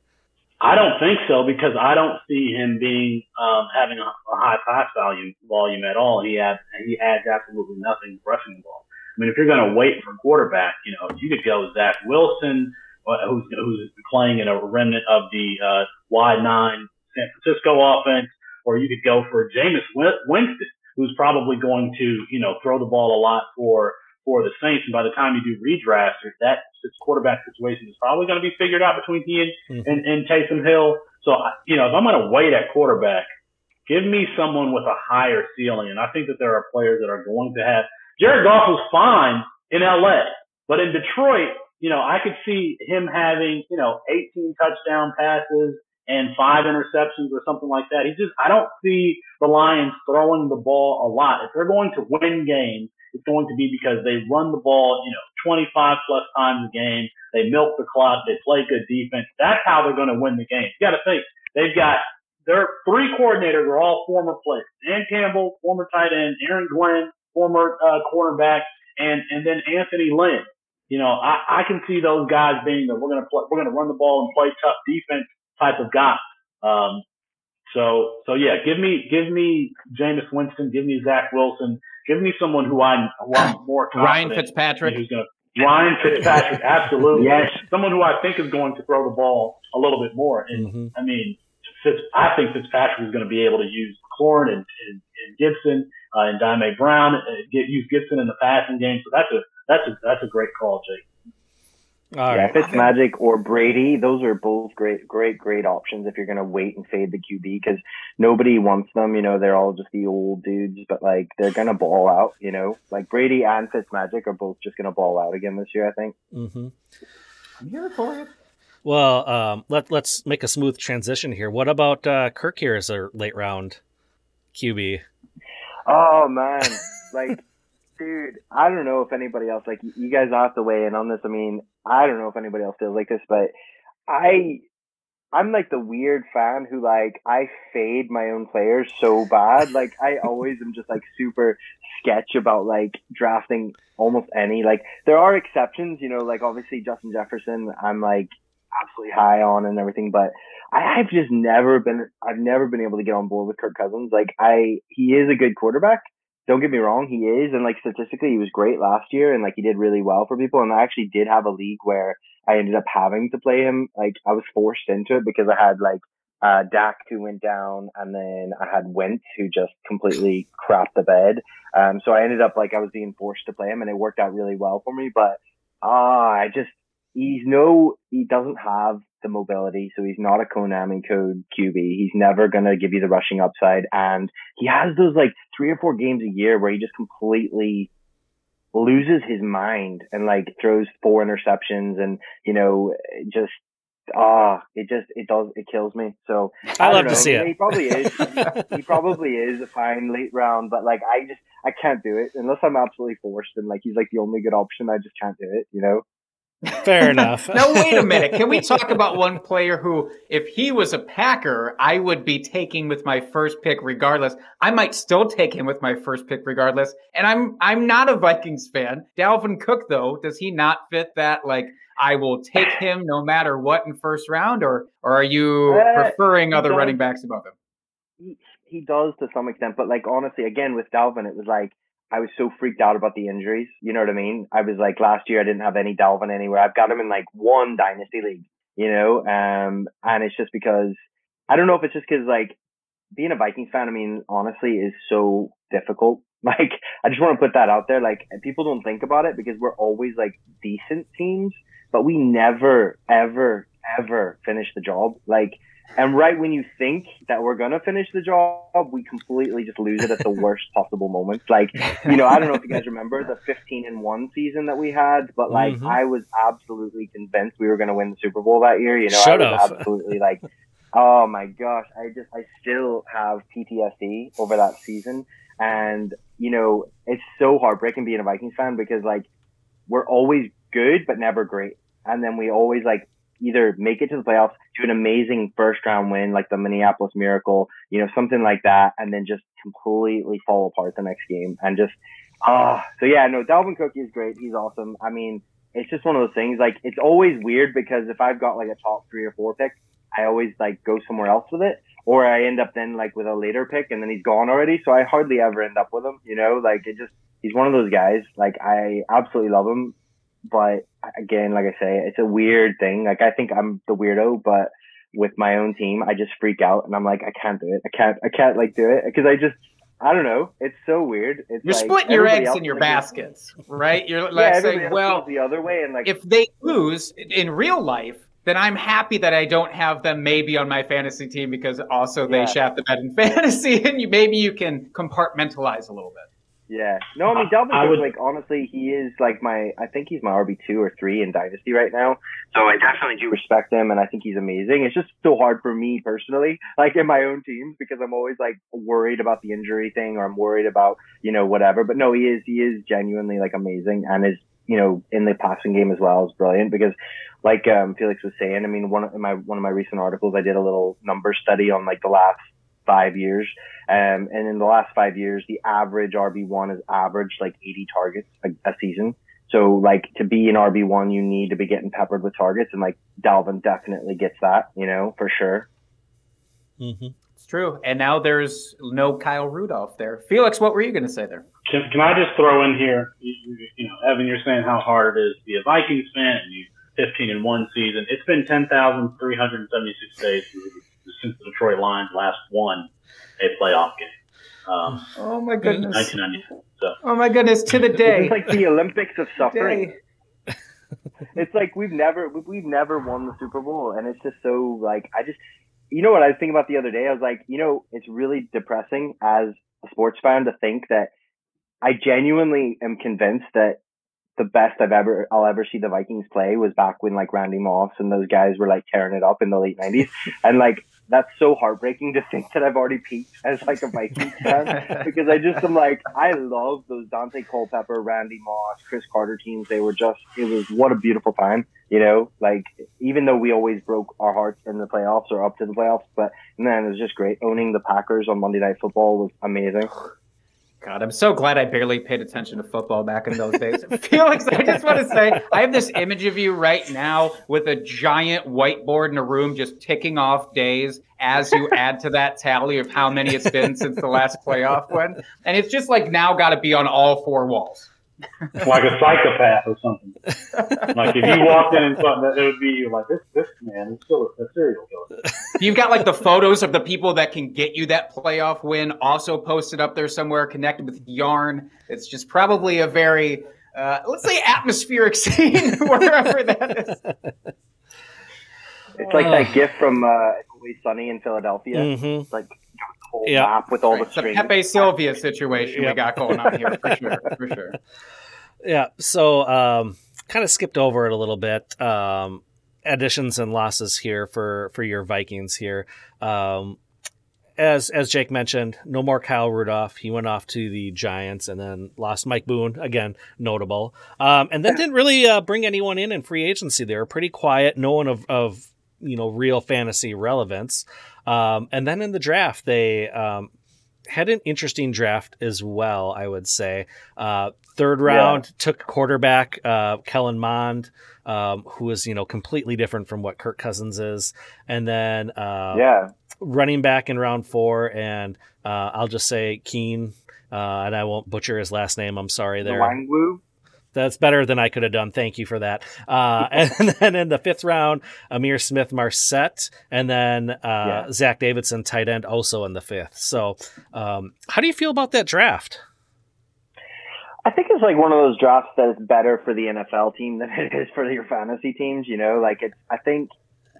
I don't think so because I don't see him being um, having a, a high pass volume volume at all. He adds he adds absolutely nothing rushing the ball. I mean, if you're going to wait for quarterback, you know, you could go Zach Wilson, who's who's playing in a remnant of the uh, wide nine San Francisco offense, or you could go for Jameis Winston, who's probably going to you know throw the ball a lot for for the Saints. And by the time you do redraft, that quarterback situation is probably going to be figured out between he and and, and Taysom Hill. So, I- you know, if I'm going to wait at quarterback, give me someone with a higher ceiling. And I think that there are players that are going to have. Jared Goff was fine in LA, but in Detroit, you know, I could see him having, you know, 18 touchdown passes and five interceptions or something like that. He just, I don't see the Lions throwing the ball a lot. If they're going to win games, it's going to be because they run the ball, you know, 25 plus times a game. They milk the clock. They play good defense. That's how they're going to win the game. You got to think they've got their three coordinators are all former players. Dan Campbell, former tight end, Aaron Glenn, former uh, cornerback, and and then Anthony Lynn. You know, I, I can see those guys being the we're going to play, we're going to run the ball and play tough defense type of guy. Um, so so yeah, give me give me Jameis Winston, give me Zach Wilson, give me someone who I'm who I'm more Ryan Fitzpatrick. who's going to Ryan Fitzpatrick, absolutely. Yes. Someone who I think is going to throw the ball a little bit more. And Mhm. I mean, Fitz, I think Fitzpatrick is going to be able to use Corn and, and, and Gibson uh, and Dyami Brown, uh, get use Gibson in the passing game. So that's a that's a that's a great call, Jake. All yeah, right. Fitzmagic or Brady, those are both great, great, great options if you're going to wait and fade the QB because nobody wants them. You know, they're all just the old dudes, but like they're going to ball out. You know, like Brady and Fitzmagic are both just going to ball out again this year. I think. Mm-hmm. I'm here for it. Well, um, let let's make a smooth transition here. What about uh, Kirk here as a late round QB? Oh man, like, dude, I don't know if anybody else like you- guys have to weigh in on this. I mean, I don't know if anybody else feels like this, but I, I'm like the weird fan who like I fade my own players so bad. Like I always am just like super sketch about like drafting almost any. Like there are exceptions, you know, like obviously Justin Jefferson. I'm like absolutely high on and everything, but I, I've just never been I've never been able to get on board with Kirk Cousins. Like I he is a good quarterback. Don't get me wrong, he is, and like statistically he was great last year and like he did really well for people. And I actually did have a league where I ended up having to play him. Like I was forced into it because I had like uh Dak who went down and then I had Wentz who just completely crapped the bed. Um so I ended up like I was being forced to play him and it worked out really well for me. But ah I just he's no he doesn't have the mobility, so he's not a Konami code QB. He's never gonna give you the rushing upside, and he has those like three or four games a year where he just completely loses his mind and like throws four interceptions, and you know just ah, it just it does it kills me. So I don't love to see it. He probably is. he probably is a fine late round, but like I just I can't do it unless I'm absolutely forced, and like he's like the only good option. I just can't do it, you know. Fair enough. now wait a minute. Can we talk about one player who, if he was a Packer, I would be taking with my first pick regardless. I might still take him with my first pick regardless. And I'm I'm not a Vikings fan. Dalvin Cook though, does he not fit that? Like I will take him no matter what in first round, or or are you Uh, preferring he other does. running backs above him? he, he does to some extent, but like honestly, again with Dalvin, it was like I was so freaked out about the injuries. You know what I mean? I was like last year I didn't have any Dalvin anywhere. I've got him in like one dynasty league, you know, um, and it's just because I don't know if it's just because like being a Vikings fan. I mean, honestly, is so difficult. Like I just want to put that out there. Like people don't think about it because we're always like decent teams, but we never ever ever finish the job. Like, and right when you think that we're gonna finish the job, we completely just lose it at the worst possible moments. Like, you know, I don't know if you guys remember the 15 and one season that we had, but like, Mhm. I was absolutely convinced we were gonna win the Super Bowl that year. You know, Should I was have. absolutely like, oh my gosh, I just, I still have PTSD over that season, and you know, it's so heartbreaking being a Vikings fan because like we're always good but never great, and then we always like either make it to the playoffs, do an amazing first round win like the Minneapolis Miracle, you know, something like that, and then just completely fall apart the next game and just ah. so yeah, no, Dalvin Cook is great. He's awesome. I mean, it's just one of those things. Like it's always weird because if I've got like a top three or four pick, I always like go somewhere else with it. Or I end up then like with a later pick and then he's gone already. So I hardly ever end up with him, you know, like it just, he's one of those guys. Like I absolutely love him. But again, like I say, it's a weird thing. Like I think I'm the weirdo, but with my own team, I just freak out and I'm like, I can't do it. I can't, I can't like do it because I just, I don't know. It's so weird. It's You're like, splitting your eggs in your like, baskets, right? You're like everybody saying, well, the other way and like if they lose in real life, then I'm happy that I don't have them maybe on my fantasy team because also they Yeah. shaft the bed in fantasy, and you maybe you can compartmentalize a little bit. Yeah. No, I mean Dalvin I would- like honestly, he is like my I think he's my RB two or three in Dynasty right now. So I definitely do respect him and I think he's amazing. It's just so hard for me personally, like in my own teams, because I'm always like worried about the injury thing or I'm worried about, you know, whatever. But no, he is he is genuinely like amazing and is, you know, in the passing game as well is brilliant because like um Felix was saying, I mean one of in my one of my recent articles I did a little number study on like the last five years. Um, and in the last five years, the average RB1 has averaged like 80 targets a, a season. So like to be an RB1, you need to be getting peppered with targets. And like Dalvin definitely gets that, you know, for sure. hmm It's true. And now there's no Kyle Rudolph there. Felix, what were you going to say there? Can, can I just throw in here? You, you- you know, Evan, you're saying how hard it is to be a Vikings fan, and you 15 in one season. It's been 10,376 days since the Detroit Lions last won a playoff game. Um, Oh my goodness. 1994. So Oh my goodness. To the day. It's like the Olympics of suffering. Day. It's like we've never we've never won the Super Bowl, and it's just so like I just you know what I was thinking about the other day. I was like, you know, it's really depressing as a sports fan to think that I genuinely am convinced that the best I've ever I'll ever see the Vikings play was back when like Randy Moss and those guys were like tearing it up in the late nineties, and like that's so heartbreaking to think that I've already peaked as like a Vikings fan because I just am like I love those Daunte Culpepper, Randy Moss, Cris Carter teams. They were just it was what a beautiful time, you know. Like even though we always broke our hearts in the playoffs or up to the playoffs, but man, it was just great. Owning the Packers on Monday Night Football was amazing. God, I'm so glad I barely paid attention to football back in those days. Felix, I just want to say, I have this image of you right now with a giant whiteboard in a room just ticking off days as you add to that tally of how many it's been since the last playoff win. And it's just like now got to be on all four walls. Like a psychopath or something. like if you walked in and something, that it would be like this this man is still a serial killer. You've got like the photos of the people that can get you that playoff win also posted up there somewhere connected with Yarn. It's just probably a very, uh, let's say, atmospheric scene wherever that is. It's like that gift from uh, Always Sunny in Philadelphia. hmm It's like a whole Yeah. map with all the It's a. Pepe Sylvia situation we got going on here for sure, for sure. Yeah. So, um, kind of skipped over it a little bit. Um, additions and losses here for for your Vikings here. Um, as as Jake mentioned, no more Kyle Rudolph. He went off to the Giants and then lost Mike Boone again, notable. Um, and then didn't really uh, bring anyone in in free agency. They were pretty quiet. No one of of you know real fantasy relevance. Um, and then in the draft, they um, had an interesting draft as well. I would say. Uh, third round took quarterback uh, Kellen Mond, um, who was you know completely different from what Kirk Cousins is, and then uh, yeah, running back in round four, and uh, I'll just say Keen, uh, and I won't butcher his last name. I'm sorry the there. Nwangwu. That's better than I could have done. Thank you for that. Uh, and then in the fifth round, Ihmir Smith Marsette, and then uh, Yeah. Zach Davidson, tight end, also in the fifth. So, um, how do you feel about that draft? I think it's like one of those drafts that is better for the NFL team than it is for your fantasy teams. You know, like it's. I think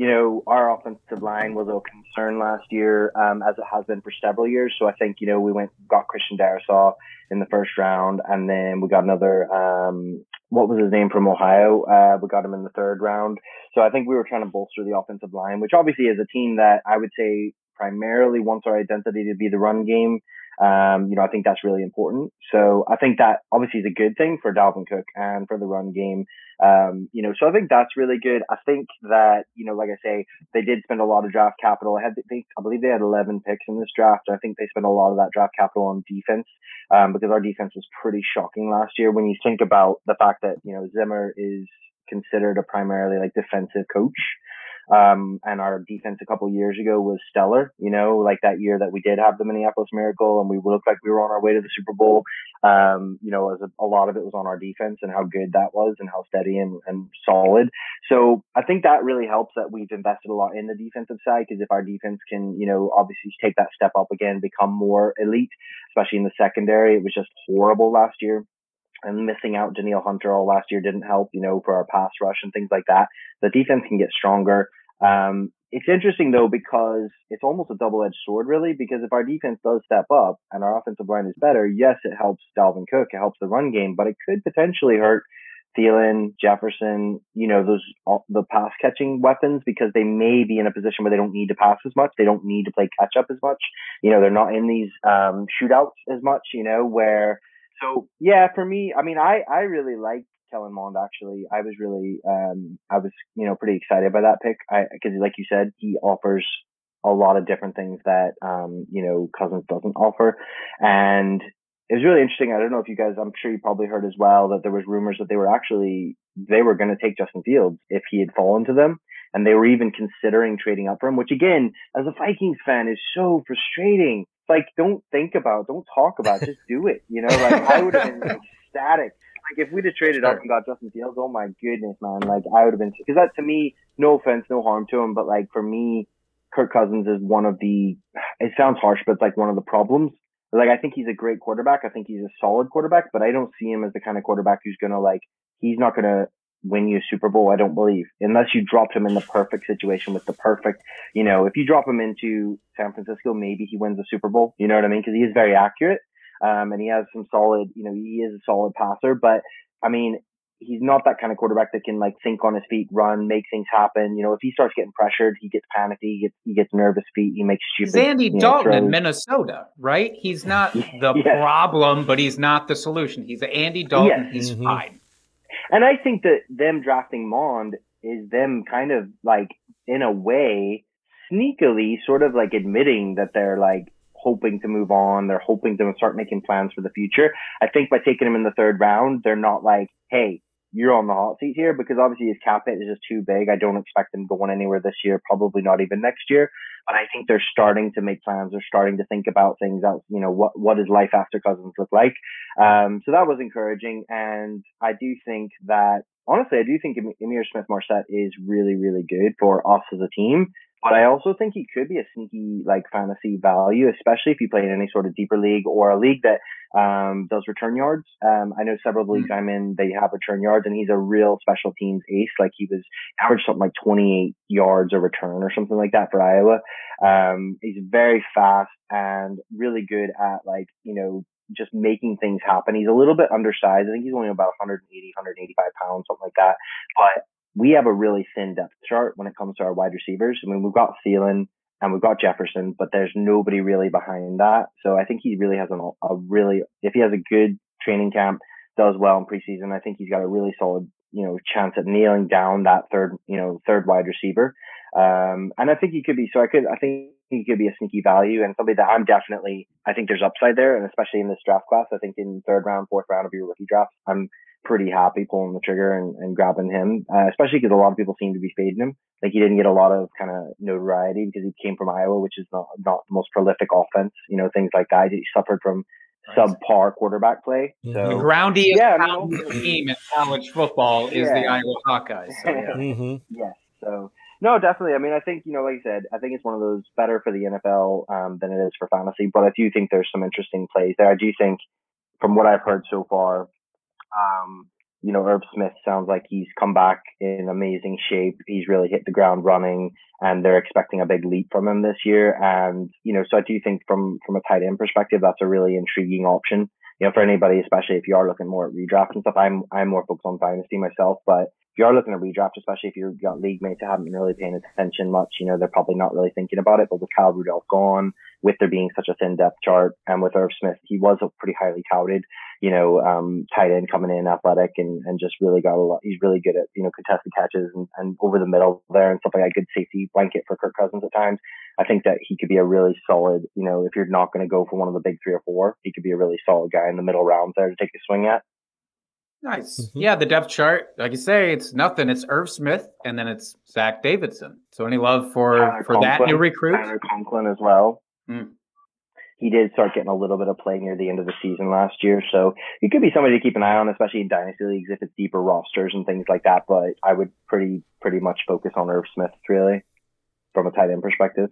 you know, our offensive line was a concern last year, um, as it has been for several years. So I think, you know, we went, got Christian Darrisaw in the first round and then we got another, um, what was his name from Ohio? Uh, we got him in the third round. So I think we were trying to bolster the offensive line, which obviously is a team that I would say primarily wants our identity to be the run game. Um, you know, I think that's really important. So I think that obviously is a good thing for Dalvin Cook and for the run game. Um, you know, so I think that's really good. I think that, you know, like I say, they did spend a lot of draft capital. I had, I believe they had 11 picks in this draft. I think they spent a lot of that draft capital on defense, um, because our defense was pretty shocking last year. When you think about the fact that, you know, Zimmer is considered a primarily like defensive coach. Um, and our defense a couple years ago was stellar, you know, like that year that we did have the Minneapolis Miracle and we looked like we were on our way to the Super Bowl. Um, you know, as a, a, lot of it was on our defense and how good that was and how steady and, and solid. So I think that really helps that we've invested a lot in the defensive side because if our defense can, you know, obviously take that step up again, become more elite, especially in the secondary, it was just horrible last year and missing out Danielle Hunter all last year didn't help, you know, for our pass rush and things like that. The defense can get stronger. Um, it's interesting though because it's almost a double-edged sword, really. Because if our defense does step up and our offensive line is better, yes, it helps Dalvin Cook, it helps the run game, but it could potentially hurt Thielen, Jefferson, you know, those the pass catching weapons because they may be in a position where they don't need to pass as much, they don't need to play catch up as much. You know, they're not in these um, shootouts as much. You know, where so yeah, for me, I mean, I I really like Kellen Mond actually. I was really, um, I was, you know, pretty excited by that pick. I, cause like you said, he offers a lot of different things that, um, you know, Cousins doesn't offer. And it was really interesting. I don't know if you guys, I'm sure you probably heard as well that there was rumors that they were actually, they were going to take Justin Fields if he had fallen to them. And they were even considering trading up for him, which again, as a Vikings fan is so frustrating. Like, don't think about, don't talk about, just do it. You know, like I would have been ecstatic like if we'd have traded sure. up and got Justin Fields, oh my goodness, man! Like I would have been because that to me, no offense, no harm to him, but like for me, Kirk Cousins is one of the. It sounds harsh, but it's like one of the problems. Like I think he's a great quarterback. I think he's a solid quarterback, but I don't see him as the kind of quarterback who's gonna like. He's not gonna win you a Super Bowl. I don't believe unless you drop him in the perfect situation with the perfect. You know, if you drop him into San Francisco, maybe he wins the Super Bowl. You know what I mean? Because he is very accurate. Um, and he has some solid, you know, he is a solid passer, but I mean, he's not that kind of quarterback that can like think on his feet, run, make things happen. You know, if he starts getting pressured, he gets panicky, he gets he gets nervous feet, he makes stupid. He's Andy Dalton know, in Minnesota, right? He's not the yes. problem, but he's not the solution. He's Andy Dalton. Yes. He's mm-hmm. fine. And I think that them drafting Mond is them kind of like in a way sneakily sort of like admitting that they're like hoping to move on. They're hoping to start making plans for the future. I think by taking him in the third round, they're not like, hey, you're on the hot seat here because obviously his cap hit is just too big. I don't expect him going anywhere this year, probably not even next year. But I think they're starting to make plans. They're starting to think about things out, you know, what, what does life after Cousins look like? Um, so that was encouraging. And I do think that, honestly, I do think Ihmir Smith Marsette is really, really good for us as a team. But I also think he could be a sneaky like fantasy value, especially if you play in any sort of deeper league or a league that um, does return yards. Um, I know several leagues mm-hmm. I'm in, they have return yards, and he's a real special teams ace. Like he was averaged something like 28 yards a return or something like that for Iowa. Um, he's very fast and really good at like you know just making things happen. He's a little bit undersized. I think he's only about 180, 185 pounds, something like that. But we have a really thin depth chart when it comes to our wide receivers. I mean, we've got Thielen and we've got Jefferson, but there's nobody really behind that. So I think he really has an, a really, if he has a good training camp, does well in preseason, I think he's got a really solid, you know, chance at nailing down that third, you know, third wide receiver. Um, and I think he could be, so I could, I think he could be a sneaky value and somebody that I'm definitely, I think there's upside there. And especially in this draft class, I think in third round, fourth round of your rookie draft, I'm pretty happy pulling the trigger and, and grabbing him, uh, especially because a lot of people seem to be fading him. Like he didn't get a lot of kind of notoriety because he came from Iowa, which is not, not the most prolific offense, you know, things like that. He suffered from subpar quarterback play. Mm-hmm. So the groundiest yeah, I mean, team in college football is yeah. the Iowa Hawkeyes. So, yeah. mm-hmm. Yes. So no, definitely. I mean, I think you know, like I said, I think it's one of those better for the NFL um, than it is for fantasy. But I do think there's some interesting plays there. I do think, from what I've heard so far, um, you know, Irv Smith sounds like he's come back in amazing shape. He's really hit the ground running and they're expecting a big leap from him this year. And, you know, so I do think from, from a tight end perspective, that's a really intriguing option. You know, for anybody, especially if you are looking more at redraft and stuff, I'm, I'm more focused on dynasty myself, but you are looking at redraft, especially if you've got league mates who haven't been really paying attention much, you know, they're probably not really thinking about it. But with Kyle Rudolph gone, with there being such a thin depth chart, and with Irv Smith, he was a pretty highly touted, you know, um, tight end coming in athletic and, and just really got a lot. He's really good at, you know, contested catches and, and over the middle there and stuff like that. Good safety blanket for Kirk Cousins at times. I think that he could be a really solid, you know, if you're not going to go for one of the big three or four, he could be a really solid guy in the middle rounds there to take a swing at. Nice. Mm-hmm. Yeah, the depth chart, like you say, it's nothing. It's Irv Smith and then it's Zach Davidson. So any love for Tyler for Conklin, that new recruit? Tyler Conklin as well. Mm he did start getting a little bit of play near the end of the season last year. So he could be somebody to keep an eye on, especially in dynasty leagues if it's deeper rosters and things like that. But I would pretty pretty much focus on Irv Smith really from a tight end perspective.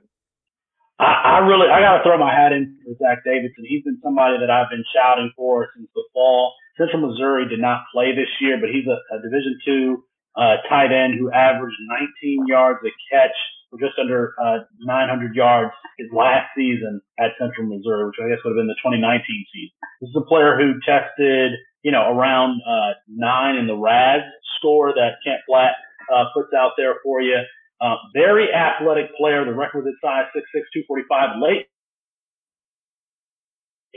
I, I really I gotta throw my hat in for Zach Davidson. He's been somebody that I've been shouting for since the fall. Central Missouri did not play this year, but he's a, a Division two uh, tight end who averaged 19 yards a catch for just under uh, 900 yards his last season at Central Missouri, which I guess would have been the 2019 season. This is a player who tested, you know, around uh, nine in the RAS score that Kent Platte uh, puts out there for you. Uh, very athletic player, the requisite size, 6'6", 245, late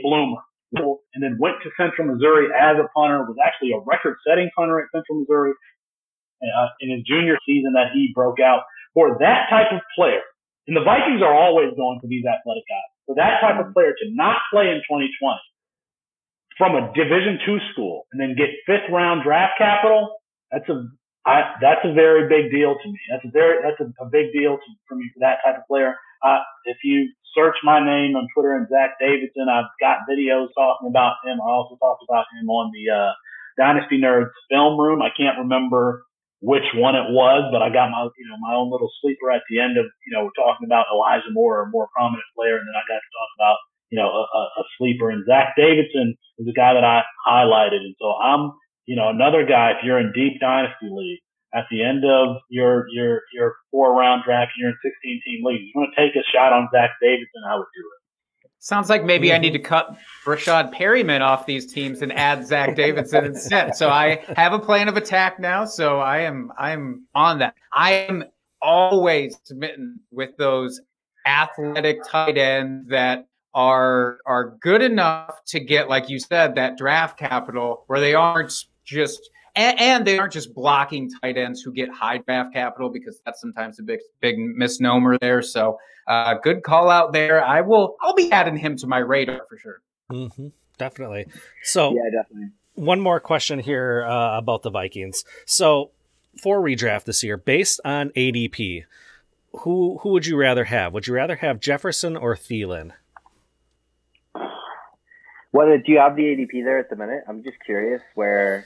bloomer. And then went to Central Missouri as a punter, was actually a record-setting punter at Central Missouri. Uh, in his junior season that he broke out for that type of player, and the Vikings are always going for these athletic guys, for that type of player to not play in 2020 from a Division two school and then get fifth round draft capital, that's a I, that's a very big deal to me. That's a very that's a, a big deal to, for me for that type of player. Uh, if you search my name on Twitter and Zach Davidson, I've got videos talking about him. I also talked about him on the uh, Dynasty Nerds film room. I can't remember which one it was, but I got my, you know, my own little sleeper at the end of, you know, talking about Elijah Moore, a more prominent player. And then I got to talk about, you know, a, a sleeper. And Zach Davidson is a guy that I highlighted. And so I'm, you know, another guy, if you're in deep dynasty league, at the end of your, your, your four round draft, and you're in 16 team league, you want to take a shot on Zach Davidson, I would do it. Sounds like maybe mm-hmm. I need to cut Breshad Perriman off these teams and add Zach Davidson instead. So I have a plan of attack now. So I am I'm on that. I am always smitten with those athletic tight ends that are are good enough to get, like you said, that draft capital where they aren't just and, and, they aren't just blocking tight ends who get high draft capital because that's sometimes a big big misnomer there. So uh, good call out there. I will I'll be adding him to my radar for sure. Mm-hmm, definitely. So yeah, definitely. One more question here uh, about the Vikings. So for redraft this year, based on ADP, who who would you rather have? Would you rather have Jefferson or Thielen? What do you have the ADP there at the minute? I'm just curious where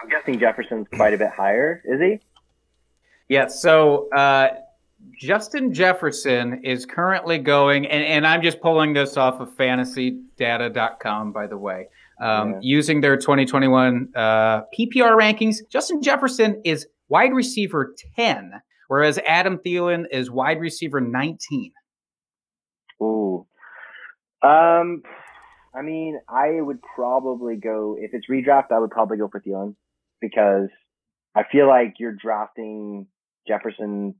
I'm guessing Jefferson's quite a bit higher. Is he? Yeah. So uh, Justin Jefferson is currently going, and, and I'm just pulling this off of fantasydata.com, by the way. Um, yeah. Using their 2021 uh, PPR rankings, Justin Jefferson is wide receiver 10, whereas Adam Thielen is wide receiver 19. Ooh. Um, I mean, I would probably go if it's redraft. I would probably go for Thielen because I feel like you're drafting Jefferson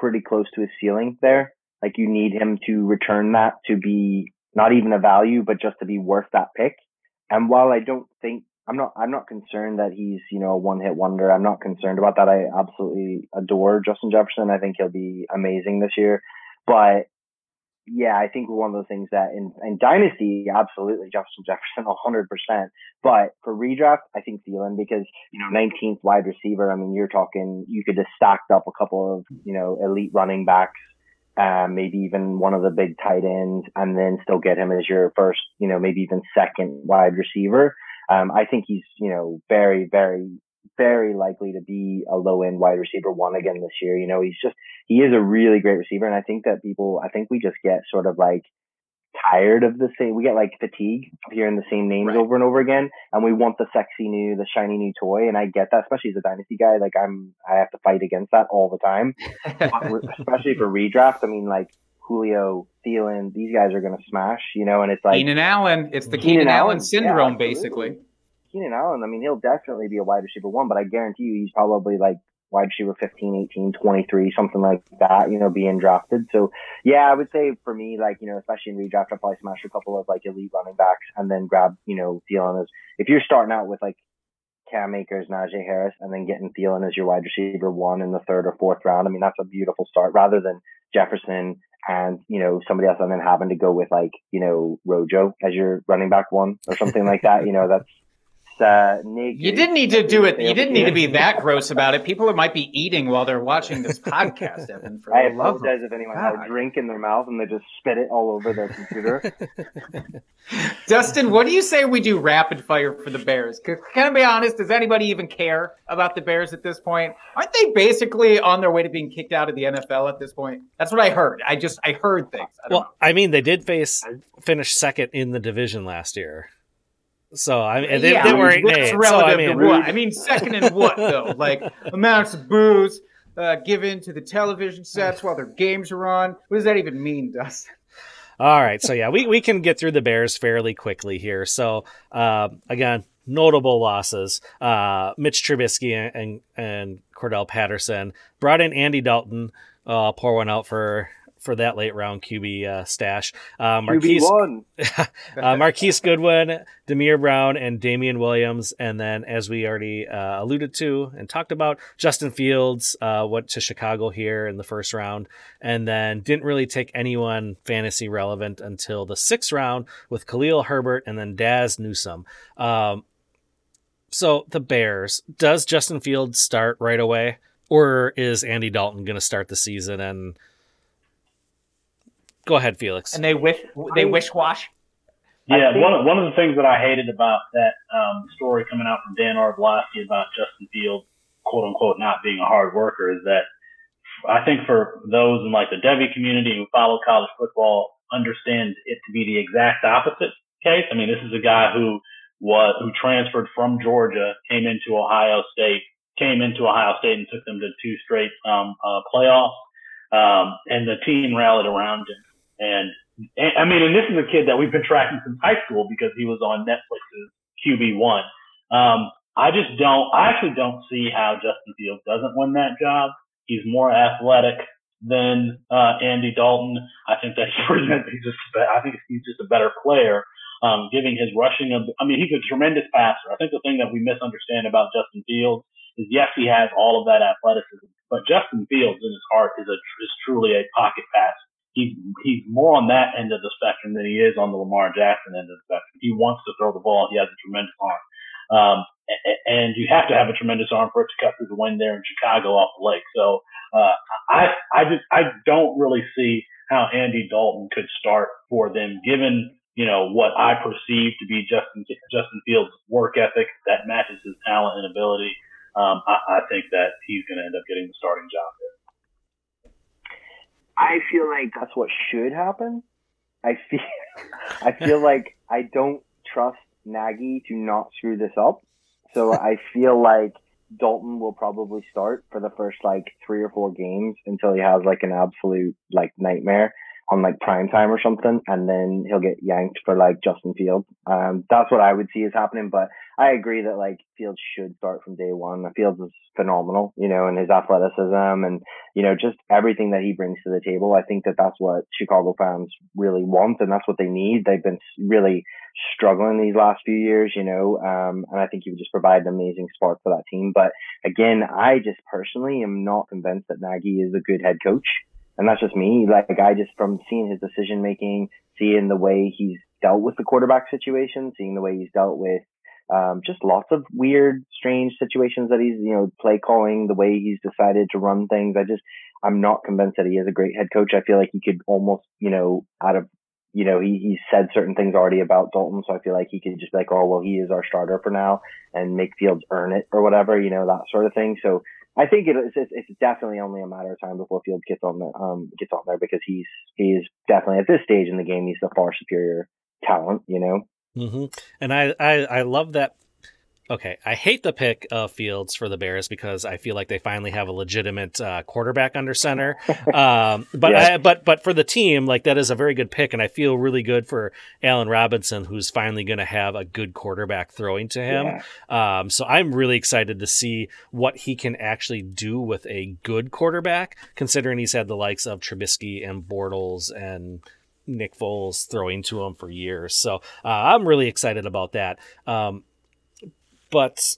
pretty close to his ceiling there. Like you need him to return that to be not even a value, but just to be worth that pick. And while I don't think I'm not I'm not concerned that he's, you know, a one hit wonder. I'm not concerned about that. I absolutely adore Justin Jefferson. I think he'll be amazing this year. But yeah, I think one of those things that in, in Dynasty, absolutely Justin Jefferson, 100%. But for redraft, I think Thielen because, you know, 19th wide receiver, I mean, you're talking, you could have stacked up a couple of, you know, elite running backs, um, maybe even one of the big tight ends, and then still get him as your first, you know, maybe even second wide receiver. Um, I think he's, you know, very, very very likely to be a low end wide receiver one again this year. You know, he's just, he is a really great receiver. And I think that people, I think we just get sort of like tired of the same. We get like fatigue of hearing the same names Right. over and over again, and we want the sexy new, the shiny new toy. And I get that, especially as a dynasty guy. Like I'm, I have to fight against that all the time, especially for redraft. I mean, like Julio, Thielen, these guys are gonna smash, you know. And it's like Keenan Allen. It's the Keenan Keenan, Allen, Allen, syndrome, yeah, basically. Keenan Allen, I mean, he'll definitely be a wide receiver one, but I guarantee you he's probably like wide receiver 15, 18, 23, something like that, you know, being drafted. So, yeah, I would say for me, like, you know, especially in redraft, I'll probably smash a couple of like elite running backs and then grab, you know, Thielen as, if you're starting out with like Cam Akers, Najee Harris, and then getting Thielen as your wide receiver one in the third or fourth round, I mean, that's a beautiful start rather than Jefferson and, you know, somebody else and then having to go with like, you know, Rojo as your running back one or something like that. You know, that's, uh, Nick. You didn't need to do it. You didn't need to be that gross about it. People might be eating while they're watching this podcast, Evan. For I love of apologize if anyone had God. a drink in their mouth and they just spit it all over their computer. Dustin, what do you say we do rapid fire for the Bears? 'Cause can I be honest? Does anybody even care about the Bears at this point? Aren't they basically on their way to being kicked out of the NFL at this point? That's what I heard. I just I heard things. I don't Well, I mean, they did face finish second in the division last year. So I mean, know. they, yeah, they were eight and. So relative I mean, to what? I mean, second in what though? Like amounts of booze uh, given to the television sets while their games are on. What does that even mean, Dustin? All right, so yeah, we, we can get through the Bears fairly quickly here. So uh, again, notable losses: uh, Mitch Trubisky and, and and Cordarrelle Patterson brought in Andy Dalton. Uh, pour one out for for that late round QB uh, stash. Uh, Marquise QB1. uh, Marquise Goodwin, Demir Brown, and Damien Williams. And then, as we already uh, alluded to and talked about, Justin Fields uh, went to Chicago here in the first round, and then didn't really take anyone fantasy relevant until the sixth round with Khalil Herbert and then Dazz Newsome. Um, so the Bears, does Justin Fields start right away, or is Andy Dalton going to start the season and? Go ahead, Felix. And they wish they wish wash. Yeah, think- one of, one of the things that I hated about that um, story coming out from Dan Orlovsky about Justin Fields, quote unquote, not being a hard worker is that I think for those in like the Devy community who follow college football understand it to be the exact opposite case. I mean, this is a guy who was who transferred from Georgia, came into Ohio State, came into Ohio State and took them to two straight um, uh, playoffs, um, and the team rallied around him. And and, I mean, and this is a kid that we've been tracking since high school because he was on Netflix's QB one. Um, I just don't. I actually don't see how Justin Fields doesn't win that job. He's more athletic than uh, Andy Dalton. I think that. He's just. I think he's just a better player. Um, giving his rushing. ab- I mean, he's a tremendous passer. I think the thing that we misunderstand about Justin Fields is yes, he has all of that athleticism, but Justin Fields in his heart is a is truly a pocket passer he's he's more on that end of the spectrum than he is on the Lamar Jackson end of the spectrum. He wants to throw the ball. He has a tremendous arm, um, and you have to have a tremendous arm for it to cut through the wind there in Chicago off the lake. So uh, I I just I don't really see how Andy Dalton could start for them, given you know what I perceive to be Justin Justin Fields' work ethic that matches his talent and ability. Um, I, I think that he's going to end up getting the starting job. I feel like that's what should happen. I feel I feel like I don't trust Nagy to not screw this up. So I feel like Dalton will probably start for the first like three or four games until he has like an absolute like nightmare on like prime time or something, and then he'll get yanked for like Justin Fields. Um, that's what I would see is happening. But I agree that like Fields should start from day one. Fields is phenomenal, you know, and his athleticism and you know just everything that he brings to the table. I think that that's what Chicago fans really want, and that's what they need. They've been really struggling these last few years, you know, um, and I think he would just provide an amazing spark for that team. But again, I just personally am not convinced that Nagy is a good head coach. And that's just me. Like I just from seeing his decision making, seeing the way he's dealt with the quarterback situation, seeing the way he's dealt with um, just lots of weird, strange situations that he's, you know, play calling, the way he's decided to run things. I just, I'm not convinced that he is a great head coach. I feel like he could almost, you know, out of, you know, he, he said certain things already about Dalton. So I feel like he could just be like, oh, well, he is our starter for now and make Fields earn it or whatever, you know, that sort of thing. So I think it, it's, it's definitely only a matter of time before Fields gets on the, um, gets on there because he's, he is definitely at this stage in the game, he's the far superior talent, you know? hmm And I, I, I love that. Okay, I hate the pick of Fields for the Bears because I feel like they finally have a legitimate uh, quarterback under center. Um, but Yeah. I, but but for the team, like that is a very good pick, and I feel really good for Allen Robinson, who's finally going to have a good quarterback throwing to him. Yeah. Um, so I'm really excited to see what he can actually do with a good quarterback, considering he's had the likes of Trubisky and Bortles and Nick Foles throwing to him for years. So uh, I'm really excited about that. Um, but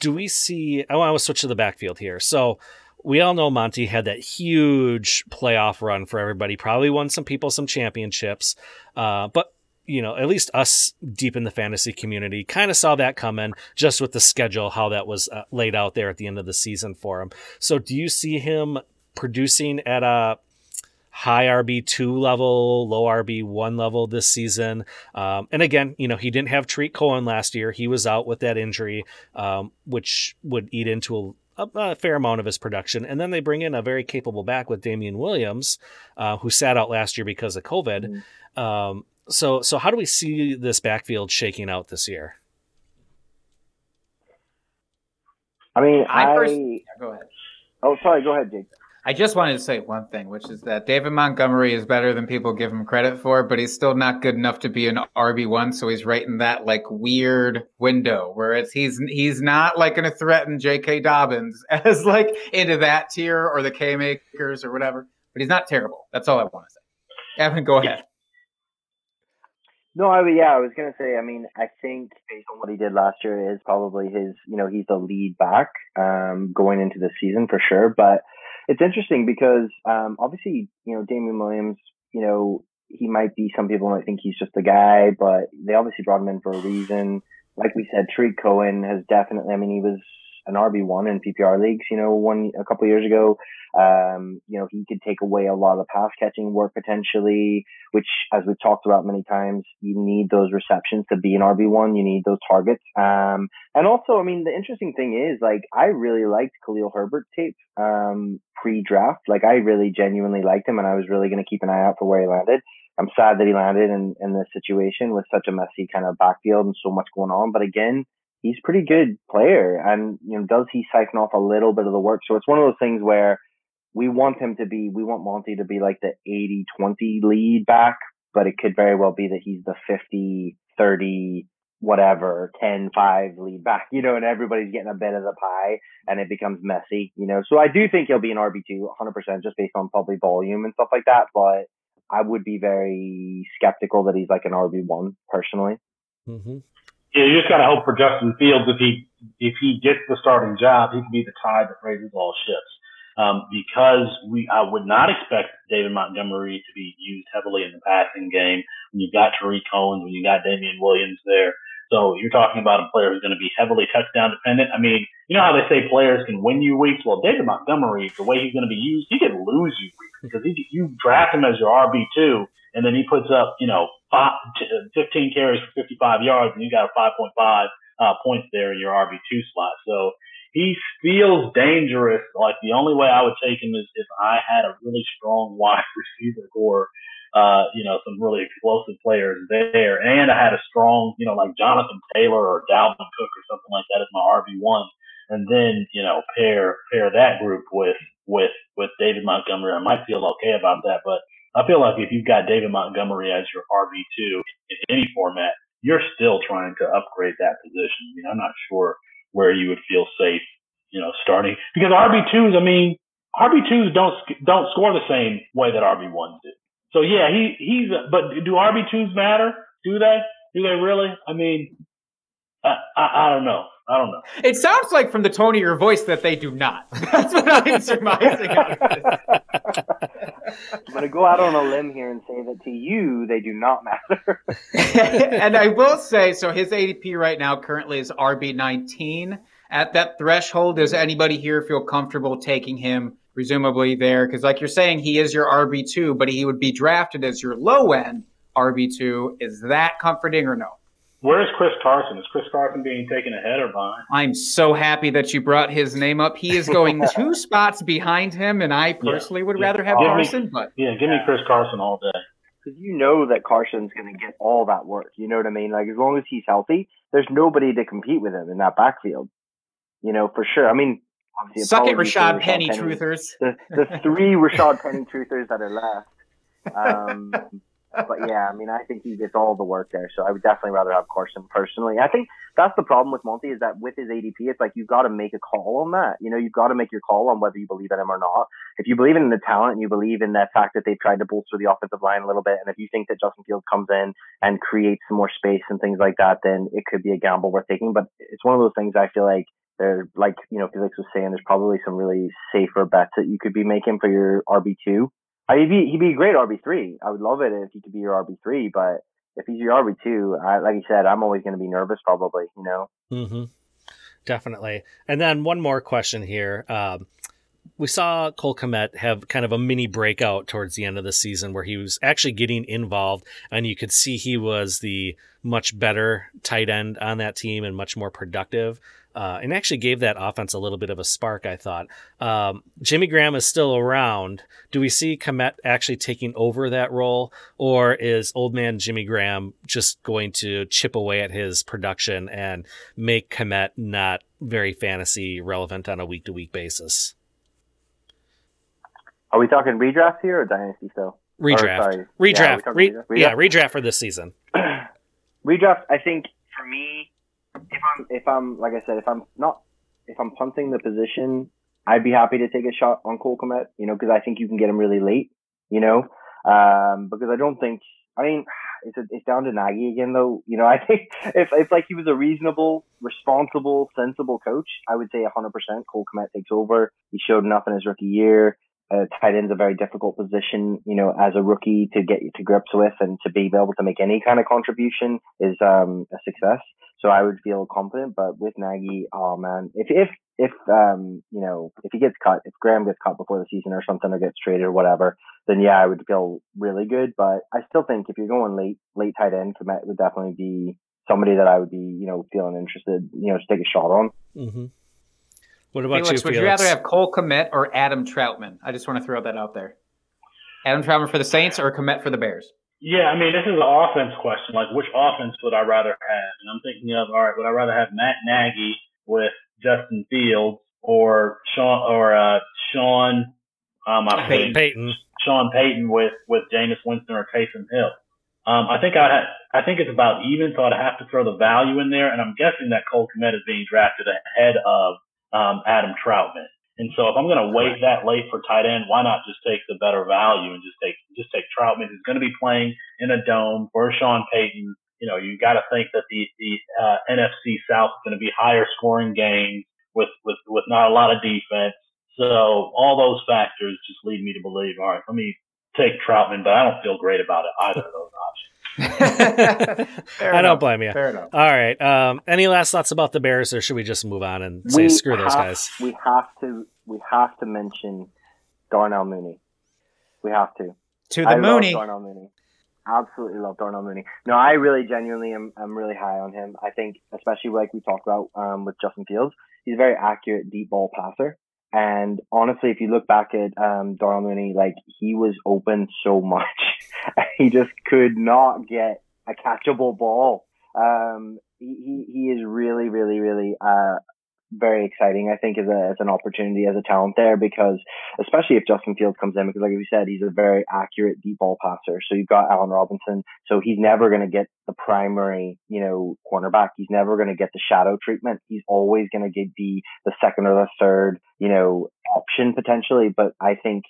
do we see? I want to switch to the backfield here. So we all know Monty had that huge playoff run for everybody. Probably won some people some championships, uh, but you know, at least us deep in the fantasy community kind of saw that coming just with the schedule, how that was uh, laid out there at the end of the season for him. So, do you see him producing at a high RB2 level, low RB1 level this season? Um, and again, you know, he didn't have Tarik Cohen last year. He was out with that injury, um, which would eat into a, a, a fair amount of his production. And then they bring in a very capable back with Damien Williams, uh, who sat out last year because of COVID. Um, so, so how do we see this backfield shaking out this year? I mean, I I. pers- Go ahead. oh, sorry. Go ahead, Jake. I just wanted to say one thing, which is that David Montgomery is better than people give him credit for, but he's still not good enough to be an RB one. So he's right in that like weird window where it's he's he's not like going to threaten J.K. Dobbins as like into that tier or the Cam Akers or whatever. But he's not terrible. That's all I want to say. Evan, go ahead. No, I yeah, I was gonna say. I mean, I think based on what he did last year, is probably his. You know, he's the lead back um, going into the season for sure. But it's interesting because um, obviously, you know, Damien Williams. You know, he might be. Some people might think he's just a guy, but they obviously brought him in for a reason. Like we said, Tarik Cohen has definitely. I mean, he was an RB one in PPR leagues. You know, one a couple years ago. Um, you know, he could take away a lot of pass catching work potentially which, as we've talked about many times, you need those receptions to be an RB1. You need those targets. Um, and also, I mean, the interesting thing is, like, I really liked Khalil Herbert tape um, pre draft. Like, I really genuinely liked him, and I was really going to keep an eye out for where he landed. I'm sad that he landed in, in this situation with such a messy kind of backfield and so much going on. But again, he's a pretty good player. And, you know, does he siphon off a little bit of the work? So it's one of those things where we want him to be, we want Monty to be like the 80 20 lead back, but it could very well be that he's the 50 30, whatever, 10 5 lead back, you know, and everybody's getting a bit of the pie and it becomes messy, you know. So I do think he'll be an RB2 100% just based on probably volume and stuff like that, but I would be very skeptical that he's like an RB1 personally. Mm-hmm. You just got to hope for Justin Fields if he if he gets the starting job, he can be the tide that raises all ships. Um, because we, I would not expect David Montgomery to be used heavily in the passing game when you've got Tarik Cohen, when you got Damien Williams there. So you're talking about a player who's going to be heavily touchdown dependent. I mean, you know how they say players can win you weeks? Well, David Montgomery, the way he's going to be used, he can lose you weeks because he, you draft him as your RB2 and then he puts up, you know, five, 15 carries for 55 yards and you got a 5.5 uh, points there in your RB2 slot. So he feels dangerous. Like the only way I would take him is if I had a really strong wide receiver core, uh, you know, some really explosive players there, and I had a strong, you know, like Jonathan Taylor or Dalvin Cook or something like that as my RB one, and then you know pair pair that group with with with David Montgomery. I might feel okay about that, but I feel like if you've got David Montgomery as your RB two in any format, you're still trying to upgrade that position. I mean, I'm not sure where you would feel safe, you know, starting because RB twos. I mean, RB twos don't don't score the same way that RB ones do. So yeah, he he's. But do RB twos matter? Do they? Do they really? I mean, I, I, I don't know. I don't know. It sounds like from the tone of your voice that they do not. That's what I'm surmising. out of this. I'm going to go out on a limb here and say that to you, they do not matter. and I will say, so his ADP right now currently is RB19. At that threshold, does anybody here feel comfortable taking him, presumably there? Because, like you're saying, he is your RB2, but he would be drafted as your low end RB2. Is that comforting or no? Where's Chris Carson? Is Chris Carson being taken ahead or behind? I'm so happy that you brought his name up. He is going two spots behind him, and I personally would yeah. rather have Give me- Carson, but Yeah, give me Chris Carson all day. because you know that Carson's going to get all that work. You know what I mean? Like as long as he's healthy, there's nobody to compete with him in that backfield. You know for sure. I mean, obviously, suck it, apologies for Rashad Penny Penny. truthers. The the three Rashad Penny truthers that are left. Um, but yeah, I mean, I think he gets all the work there. So I would definitely rather have Carson personally. I think that's the problem with Monty is that with his ADP, it's like you've got to make a call on that. You know, you've got to make your call on whether you believe in him or not. If you believe in the talent and you believe in the fact that they've tried to bolster the offensive line a little bit, and if you think that Justin Fields comes in and creates some more space and things like that, then it could be a gamble worth taking. But it's one of those things I feel like they're like, you know, Felix was saying, there's probably some really safer bets that you could be making for your RB2. Uh, he'd be he'd be a great RB three. I would love it if he could be your RB three, but if he's your RB two, like you said, I'm always going to be nervous. Probably, you know. Mm-hmm. Definitely. And then one more question here. Um, we saw Cole Kmet have kind of a mini breakout towards the end of the season where he was actually getting involved, and you could see he was the much better tight end on that team and much more productive. Uh, and actually gave that offense a little bit of a spark, I thought. Um, Jimmy Graham is still around. Do we see Kmet actually taking over that role, or is old man Jimmy Graham just going to chip away at his production and make Kmet not very fantasy relevant on a week to week basis? Are we talking redraft here or dynasty still? Or, Redraft. Yeah, redraft, Re- redraft. yeah, redraft for this season. redraft. I think for me, if I'm if I'm like I said, if I'm not if I'm punting the position, I'd be happy to take a shot on Cole Kmet. You know, because I think you can get him really late. You know, um, because I don't think. I mean, it's a, it's down to Nagy again, though. You know, I think if if like he was a reasonable, responsible, sensible coach, I would say 100% Cole Kmet takes over. He showed enough in his rookie year. Uh, tight end's a very difficult position, you know, as a rookie to get to grips with and to be able to make any kind of contribution is um, a success. So I would feel confident, but with Nagy, oh man, if if if um you know if he gets cut, if Graham gets cut before the season or something or gets traded or whatever, then yeah, I would feel really good. But I still think if you're going late late tight end, Kmet would definitely be somebody that I would be you know feeling interested, you know, to take a shot on. Mm-hmm. What about Felix, you, would you rather have Cole Kmet or Adam Trautman? I just want to throw that out there. Adam Trautman for the Saints or Kmet for the Bears? Yeah, I mean, this is an offense question. Like, which offense would I rather have? And I'm thinking of, all right, would I rather have Matt Nagy with Justin Fields or Sean or uh, Sean? Um, I Payton. think Payton. Sean Payton with with Jameis Winston or Taysom Hill. Um, I think I had, I think it's about even, so I'd have to throw the value in there, and I'm guessing that Cole Kmet is being drafted ahead of um, Adam Trautman. And so if I'm going to wait that late for tight end, why not just take the better value and just take just take Trautman, who's going to be playing in a dome for Sean Payton. You know, you got to think that the the uh, NFC South is going to be higher scoring games with with with not a lot of defense. So all those factors just lead me to believe, all right, let me take Trautman, but I don't feel great about it either of those options. Fair I enough. don't blame you. Fair enough. All right. Um, any last thoughts about the Bears, or should we just move on and say We screw those have- guys? We have to we have to mention Darnell Mooney. We have to. To the I Mooney. Love Darnell Mooney. Absolutely love Darnell Mooney. No, I really genuinely am I'm really high on him. I think especially like we talked about um, with Justin Fields, he's a very accurate deep ball passer. And honestly, if you look back at um, Darnell Mooney, like he was open so much, he just could not get a catchable ball. Um, he, he is really, really, really uh, very exciting. I think as a as an opportunity as a talent there because especially if Justin Fields comes in because like we said he's a very accurate deep ball passer. So you've got Allen Robinson. So he's never going to get the primary you know cornerback. He's never going to get the shadow treatment. He's always going to get the the second or the third you know option potentially. But I think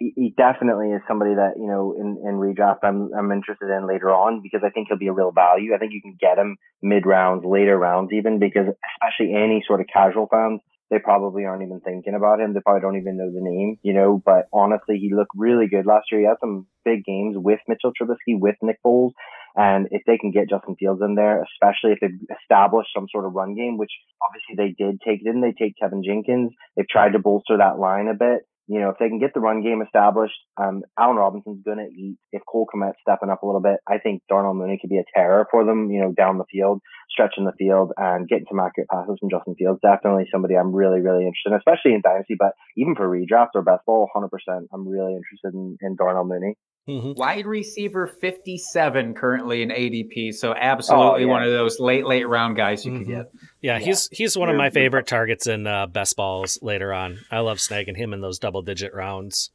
he, definitely is somebody that you know in in redraft I'm I'm interested in later on because I think he'll be a real value. I think you can get him mid rounds, later rounds even because especially any sort of casual fans they probably aren't even thinking about him. They probably don't even know the name, you know. But honestly, he looked really good last year. He had some big games with Mitchell Trubisky, with Nick Foles. And if they can get Justin Fields in there, especially if they establish some sort of run game, which obviously they did take, didn't they take Teven Jenkins? They've tried to bolster that line a bit you know, if they can get the run game established, um, Allen Robinson's going to eat. If Cole Kmet's stepping up a little bit, I think Darnell Mooney could be a terror for them, you know, down the field, stretching the field and getting some accurate passes from Justin Fields. Definitely somebody I'm really, really interested in, especially in Dynasty, but even for redraft or best ball, 100%, I'm really interested in, in Darnell Mooney. Mhm. Wide receiver 57 currently in ADP. So absolutely Oh, yeah. one of those late, late round guys you could Mhm. get. Yeah, Yeah. he's he's one of my favorite targets in uh, best balls later on. I love snagging him in those double digit rounds.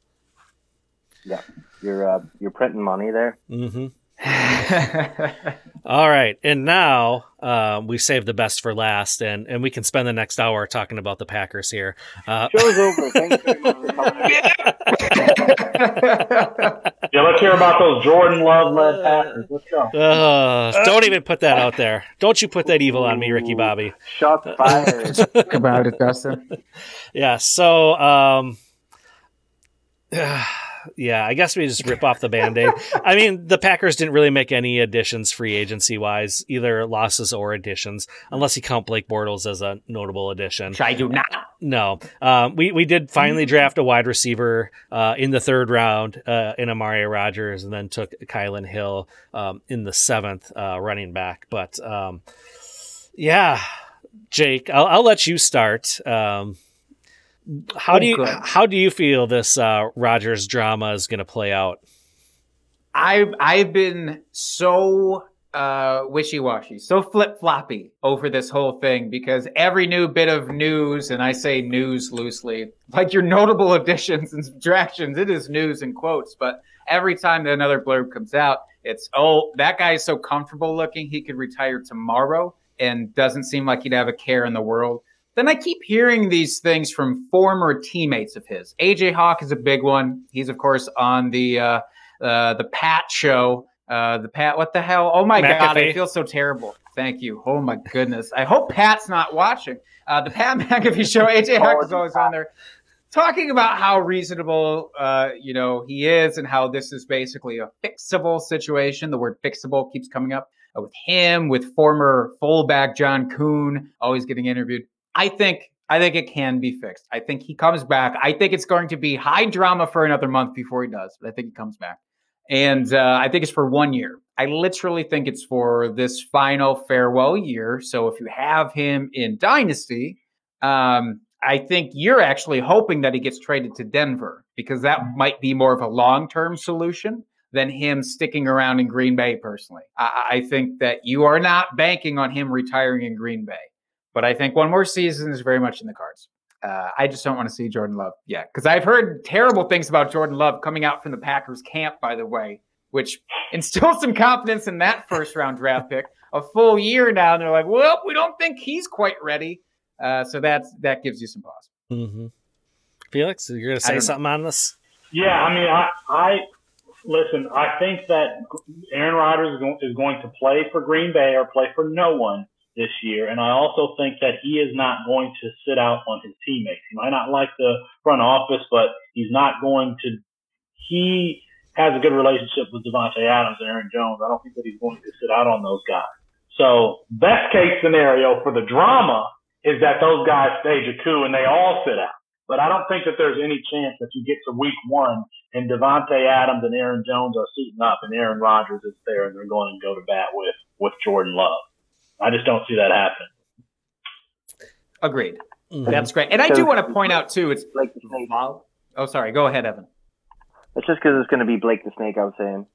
Yeah, you're, uh, you're printing money there. hmm All right, and now uh, we saved the best for last, and and we can spend the next hour talking about the Packers here. Uh, Show's over. Thanks very much for coming. Yeah, let's hear about those Jordan Love led Packers. Let's go. uh, don't even put that out there. Don't you put that evil on me, Ricky Bobby. Shots fired. Talk about it, Dustin. Yeah. So, um, yeah, I guess we just rip off the band aid. I mean, the Packers didn't really make any additions free agency wise, either losses or additions, unless you count Blake Bortles as a notable addition. Which I do not. No, um, we we did finally draft a wide receiver uh, in the third round uh, in Amari Rodgers, and then took Kylin Hill um, in the seventh uh, running back. But um, yeah, Jake, I'll, I'll let you start. Um, how Oh, do you good. how do you feel this uh, Rodgers drama is going to play out? I've I've been so uh, wishy washy, so flip floppy over this whole thing because every new bit of news, and I say news loosely, like your notable additions and subtractions, it is news in quotes. But every time that another blurb comes out, it's oh that guy is so comfortable looking he could retire tomorrow and doesn't seem like he'd have a care in the world. Then I keep hearing these things from former teammates of his. AJ Hawk is a big one. He's of course on the uh, uh, the Pat show. Uh, the Pat, what the hell? Oh my god, I feel so terrible. Thank you. Oh my goodness. I hope Pat's not watching. Uh, the Pat McAfee show. AJ Hawk is always on there talking about how reasonable, uh, you know, he is, and how this is basically a fixable situation. The word fixable keeps coming up uh, with him, with former fullback John Kuhn, always getting interviewed. I think. I think it can be fixed. I think he comes back. I think it's going to be high drama for another month before he does, but I think he comes back. And uh, I think it's for one year. I literally think it's for this final farewell year. So if you have him in Dynasty, um, I think you're actually hoping that he gets traded to Denver because that might be more of a long term solution than him sticking around in Green Bay personally. I, I think that you are not banking on him retiring in Green Bay. But I think one more season is very much in the cards. Uh, I just don't want to see Jordan Love yet because I've heard terrible things about Jordan Love coming out from the Packers camp, by the way, which instills some confidence in that first round draft pick. A full year now, and they're like, "Well, we don't think he's quite ready." Uh, so that's that gives you some pause. hmm Felix, you're going to say don't know. something on this? Yeah, I mean, I, I listen. I think that Aaron Rodgers is going to play for Green Bay or play for no one this year, and I also think that he is not going to sit out on his teammates. He might not like the front office, but he's not going to. He has a good relationship with Davante Adams and Aaron Jones. I don't think that he's going to sit out on those guys. So, best case scenario for the drama is that those guys stage a coup and they all sit out. But I don't think that there's any chance that you get to week one and Davante Adams and Aaron Jones are suiting up and Aaron Rodgers is there and they're going to go to bat with, with Jordan Love. I just don't see that happening. Agreed. Mhm. That's great. And I do want to point out too, it's Blake the Snake. oh sorry, go ahead, Evan. It's just because it's going to be Blake the Snake, I was saying.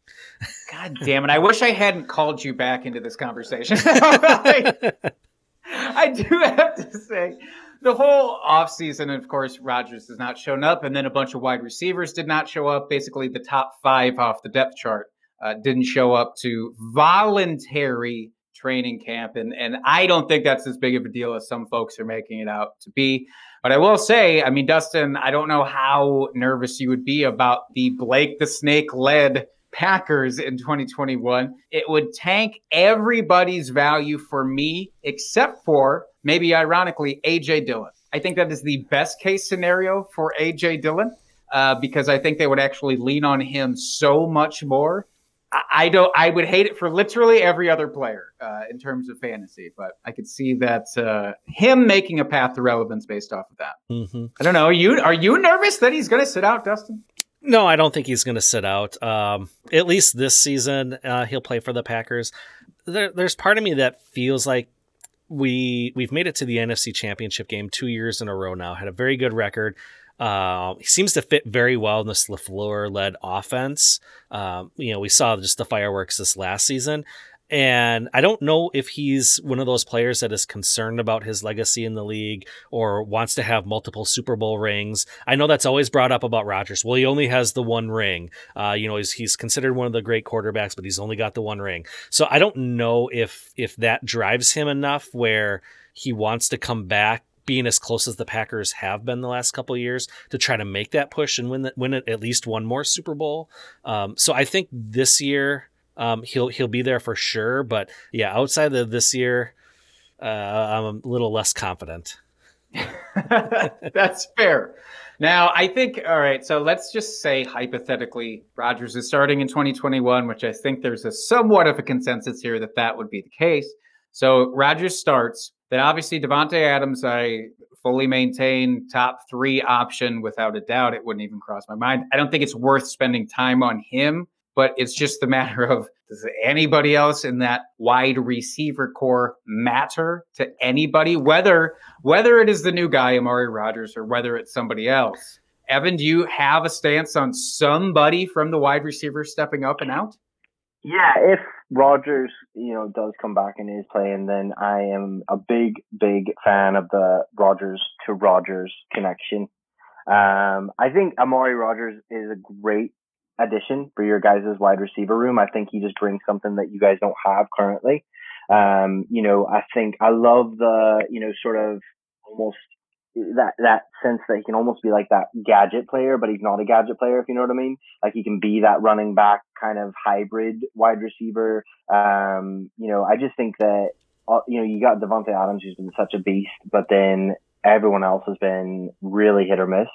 God damn it. I wish I hadn't called you back into this conversation. I, I do have to say, the whole offseason, of course, Rodgers has not shown up, and then a bunch of wide receivers did not show up. Basically, the top five off the depth chart uh, didn't show up to voluntary training camp. And, and I don't think that's as big of a deal as some folks are making it out to be. But I will say, I mean, Dustin, I don't know how nervous you would be about the Blake the Snake led Packers in 2021. It would tank everybody's value for me, except for maybe ironically, AJ Dillon. I think that is the best case scenario for AJ Dillon uh, because I think they would actually lean on him so much more. I, I don't. I would hate it for literally every other player uh, in terms of fantasy, but I could see that uh, him making a path to relevance based off of that. hmm I don't know. Are you are you nervous that he's going to sit out, Dustin? No, I don't think he's going to sit out. Um, at least this season, uh, he'll play for the Packers. There, there's part of me that feels like we we've made it to the NFC Championship game two years in a row now. Had a very good record. Uh, he seems to fit very well in this Lafleur led offense. Um, you know, we saw just the fireworks this last season. And I don't know if he's one of those players that is concerned about his legacy in the league or wants to have multiple Super Bowl rings. I know that's always brought up about Rodgers. Well, he only has the one ring. Uh, you know, he's, he's considered one of the great quarterbacks, but he's only got the one ring. So I don't know if if that drives him enough where he wants to come back being as close as the Packers have been the last couple years to try to make that push and win the, win at least one more Super Bowl. Um, so I think this year um, he'll he'll be there for sure. But yeah, outside of this year, uh, I'm a little less confident. That's fair. Now, I think, all right, so let's just say hypothetically, Rodgers is starting in 2021, which I think there's a somewhat of a consensus here that that would be the case. So Rodgers starts. Then obviously Davante Adams, I fully maintain top three option without a doubt. It wouldn't even cross my mind. I don't think it's worth spending time on him, but it's just a matter of does anybody else in that wide receiver core matter to anybody? Whether whether it is the new guy Amari Rodgers or whether it's somebody else. Evan, do you have a stance on somebody from the wide receiver stepping up and out? Yeah, if Rodgers, you know, does come back and is playing, then I am a big, big fan of the Rodgers to Rodgers connection. Um, I think Amari Rodgers is a great addition for your guys' wide receiver room. I think he just brings something that you guys don't have currently. Um, you know, I think I love the, you know, sort of almost that that sense that he can almost be like that gadget player, but he's not a gadget player, if you know what I mean. Like he can be that running back kind of hybrid wide receiver. Um, you know, I just think that uh, you know you got Davante Adams who's been such a beast, but then everyone else has been really hit or miss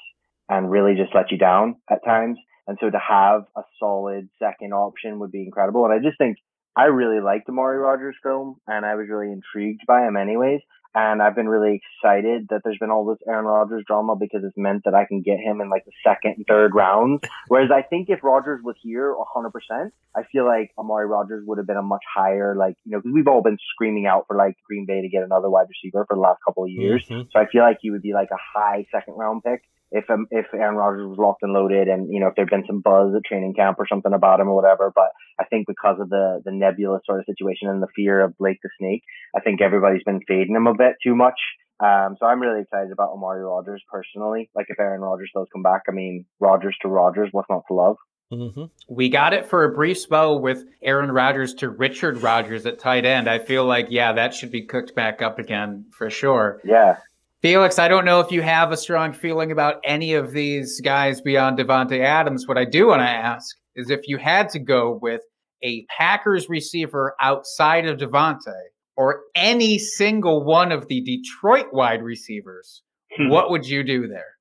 and really just let you down at times. And so to have a solid second option would be incredible. And I just think I really liked Amari Rodgers film and I was really intrigued by him anyways. And I've been really excited that there's been all this Aaron Rodgers drama because it's meant that I can get him in like the second and third rounds. Whereas I think if Rodgers was here 100%, I feel like Amari Rodgers would have been a much higher, like, you know, because we've all been screaming out for like Green Bay to get another wide receiver for the last couple of years. Mhm. So I feel like he would be like a high second round pick if um, if Aaron Rodgers was locked and loaded, and you know if there'd been some buzz at training camp or something about him or whatever. But I think because of the the nebulous sort of situation and the fear of Blake the Snake, I think everybody's been fading him a bit too much. Um, so I'm really excited about Amari Rodgers personally. Like if Aaron Rodgers does come back, I mean Rodgers to Rodgers, what's not to love? hmm We got it for a brief spell with Aaron Rodgers to Richard Rodgers at tight end. I feel like, yeah, that should be cooked back up again for sure. Yeah. Felix, I don't know if you have a strong feeling about any of these guys beyond Davante Adams. What I do want to ask is if you had to go with a Packers receiver outside of Davante or any single one of the Detroit wide receivers, Hmm. what would you do there?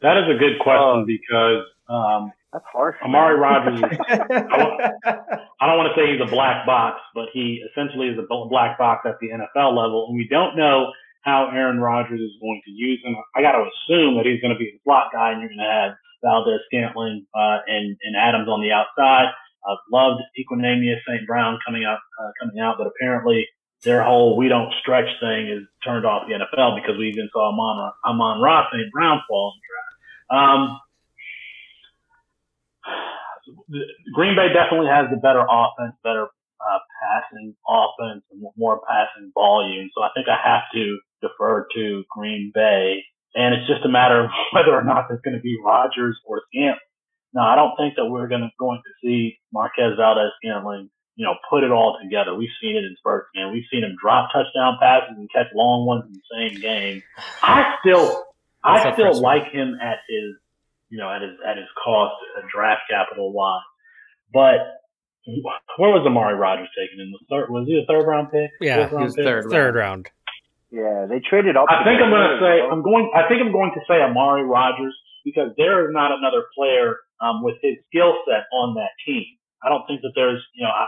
That is a good question Oh. because um, That's harsh. Amari Rodgers is I don't want to say he's a black box, but he essentially is a black box at the NFL level, and we don't know how Aaron Rodgers is going to use him. I got to assume that he's going to be the slot guy, and you're going to have Valdes-Scantling uh, and and Adams on the outside. I've loved Equanimeous St. Brown coming out uh, coming out, but apparently their whole "we don't stretch" thing is turned off the NFL because we even saw Amon Amon-Ra St. Brown fall in the draft. Um, Green Bay definitely has the better offense, better uh, passing offense, and more passing volume. So I think I have to defer to Green Bay, and it's just a matter of whether or not there's going to be Rodgers or Scantling. Now I don't think that we're going to going to see Marquez Valdez Scantling, you know, put it all together. We've seen it in spurts, man. We've seen him drop touchdown passes and catch long ones in the same game. I still, I still like him at his you know, at his at his cost, uh, draft capital wise. But where was Amari Rodgers taken in the third? Was he a third round pick? Yeah, Fourth he round was pick? third. Third round. Yeah, they traded up. I think I'm going to say him, I'm going. I think I'm going to say Amari Rodgers because there is not another player um, with his skill set on that team. I don't think that there's, you know, I,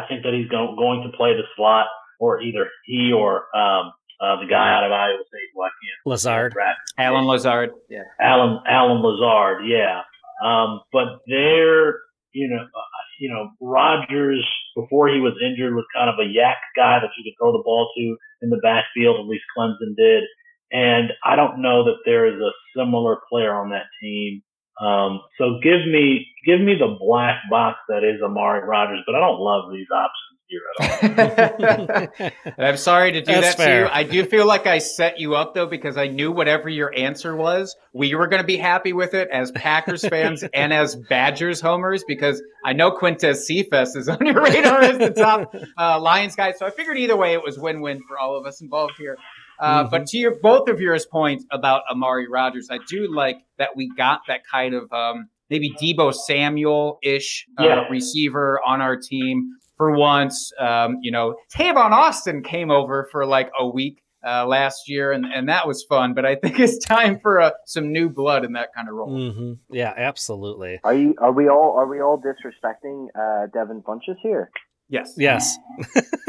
I think that he's go, going to play the slot or either he or um, uh, the guy out of Iowa State, who I can't Lazard. Allen Lazard. Yeah. Allen Allen Lazard, yeah. Um, but there, you know, uh, you know, Rodgers before he was injured was kind of a YAC guy that you could throw the ball to in the backfield. At least Clemson did, and I don't know that there is a similar player on that team. Um, so give me give me the black box that is Amari Rodgers, but I don't love these options here at all. I'm sorry to do That's that to you. I do feel like I set you up though because I knew whatever your answer was, we were going to be happy with it as Packers fans and as Badgers homers because I know Quintez Cephus is on your radar as the top uh, Lions guy. So I figured either way it was win-win for all of us involved here. Uh, But to your both of yours point about Amari Rodgers, I do like that we got that kind of um, maybe Deebo Samuel ish uh, Yeah. receiver on our team for once. Um, you know, Tavon Austin came over for like a week uh, last year, and, and that was fun. But I think it's time for uh, some new blood in that kind of role. hmm Yeah, absolutely. Are you? Are we all? Are we all disrespecting uh, Devin Funchess here? Yes. Yes.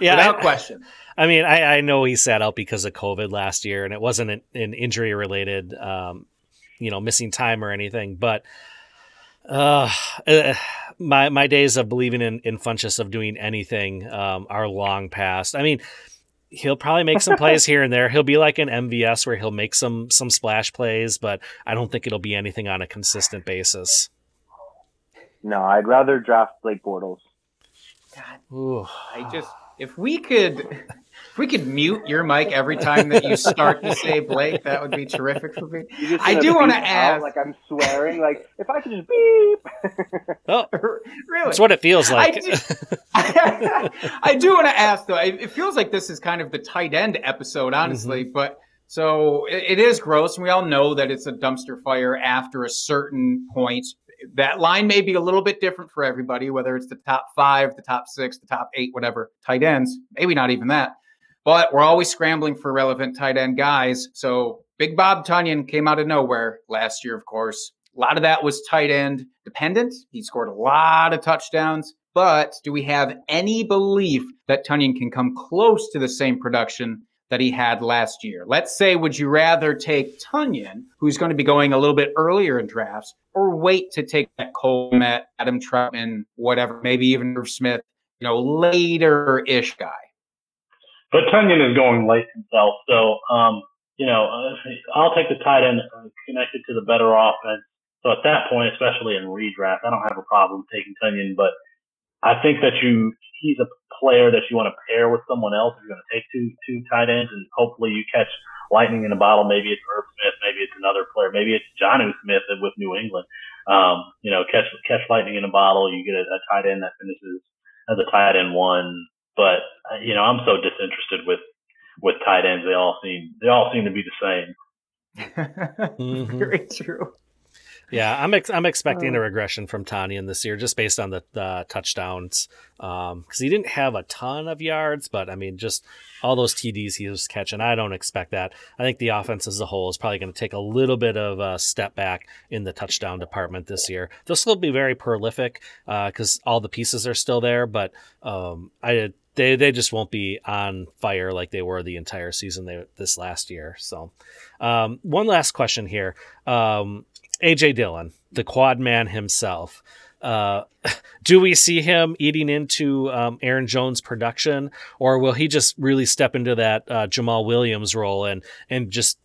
yeah, Without I- question. I mean, I, I know he sat out because of COVID last year, and it wasn't an, an injury related, um, you know, missing time or anything. But uh, uh, my my days of believing in in Funchess of doing anything um, are long past. I mean, he'll probably make some plays here and there. He'll be like an MVS where he'll make some some splash plays, but I don't think it'll be anything on a consistent basis. No, I'd rather draft Blake Bortles. Ooh. I just if we could if we could mute your mic every time that you start to say Blake, that would be terrific for me. I do want to ask. like I'm swearing. Like if I could just beep. Oh, really? that's what it feels like. I do, I do want to ask though. It, it feels like this is kind of the tight end episode, honestly. Mm-hmm. But so it, it is gross, and we all know that it's a dumpster fire after a certain point. That line may be a little bit different for everybody, whether it's the top five, the top six, the top eight, whatever tight ends. Maybe not even that. But we're always scrambling for relevant tight end guys. So Big Bob Tonyan came out of nowhere last year, of course. A lot of that was tight end dependent. He scored a lot of touchdowns. But do we have any belief that Tonyan can come close to the same production that he had last year? Let's say, would you rather take Tonyan, who's going to be going a little bit earlier in drafts, or wait to take that Cole Kmet, Adam Trautman, whatever, maybe even Irv Smith, you know, later ish guy? But Tonyan is going late himself, so um, you know uh, I'll take the tight end connected to the better offense. So at that point, especially in redraft, I don't have a problem taking Tonyan, but I think that you he's a player that you want to pair with someone else. You're going to take two two tight ends, and hopefully you catch lightning in a bottle. Maybe it's Irv Smith, maybe it's another player, maybe it's Jonnu Smith with New England. Um, you know, catch catch lightning in a bottle. You get a, a tight end that finishes as a tight end one. But uh, you know, I'm so disinterested with with tight ends. They all seem they all seem to be the same. Mhm. Very true. Yeah, I'm ex- I'm expecting a regression from Tonyan this year, just based on the, the touchdowns, because he didn't have a ton of yards, but I mean, just all those TDs he was catching. I don't expect that. I think the offense as a whole is probably going to take a little bit of a step back in the touchdown department this year. They'll still be very prolific because all the pieces are still there, but um, I they they just won't be on fire like they were the entire season they, this last year. So, um, one last question here. Um, AJ Dillon, the quad man himself. Uh, do we see him eating into um, Aaron Jones' production, or will he just really step into that uh, Jamaal Williams role and and just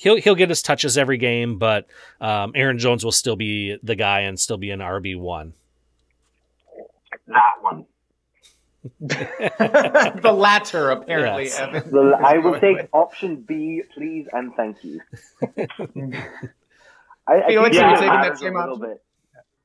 he'll he'll get his touches every game, but um, Aaron Jones will still be the guy and still be an RB one. that one. the latter, apparently, Yes. Evan. The, I will take with. option B, please, and thank you. I, I Felix, do are you think it taking that matters same a little option? bit.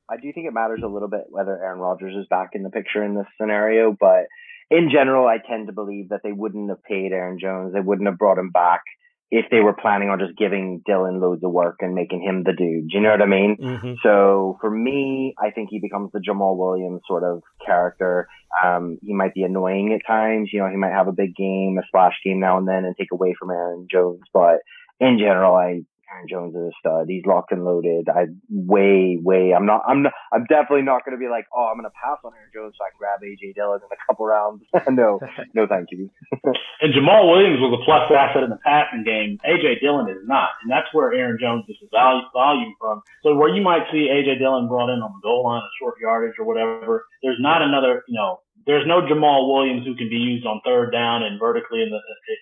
I do think it matters a little bit whether Aaron Rodgers is back in the picture in this scenario, but in general, I tend to believe that they wouldn't have paid Aaron Jones. They wouldn't have brought him back if they were planning on just giving Dillon loads of work and making him the dude. Do you know what I mean? Mm-hmm. So for me, I think he becomes the Jamaal Williams sort of character. Um, he might be annoying at times. You know, he might have a big game, a splash game now and then, and take away from Aaron Jones. But in general, I Aaron Jones is a uh, stud. He's locked and loaded. I way, way. I'm not. I'm not. I'm definitely not going to be like, oh, I'm going to pass on Aaron Jones so I can grab AJ Dillon in a couple rounds. no, no, thank you. and Jamaal Williams was a plus asset in the passing game. AJ Dillon is not, and that's where Aaron Jones gets his value, volume from. So where you might see AJ Dillon brought in on the goal line, a short yardage or whatever, there's not another, you know, there's no Jamaal Williams who can be used on third down and vertically in the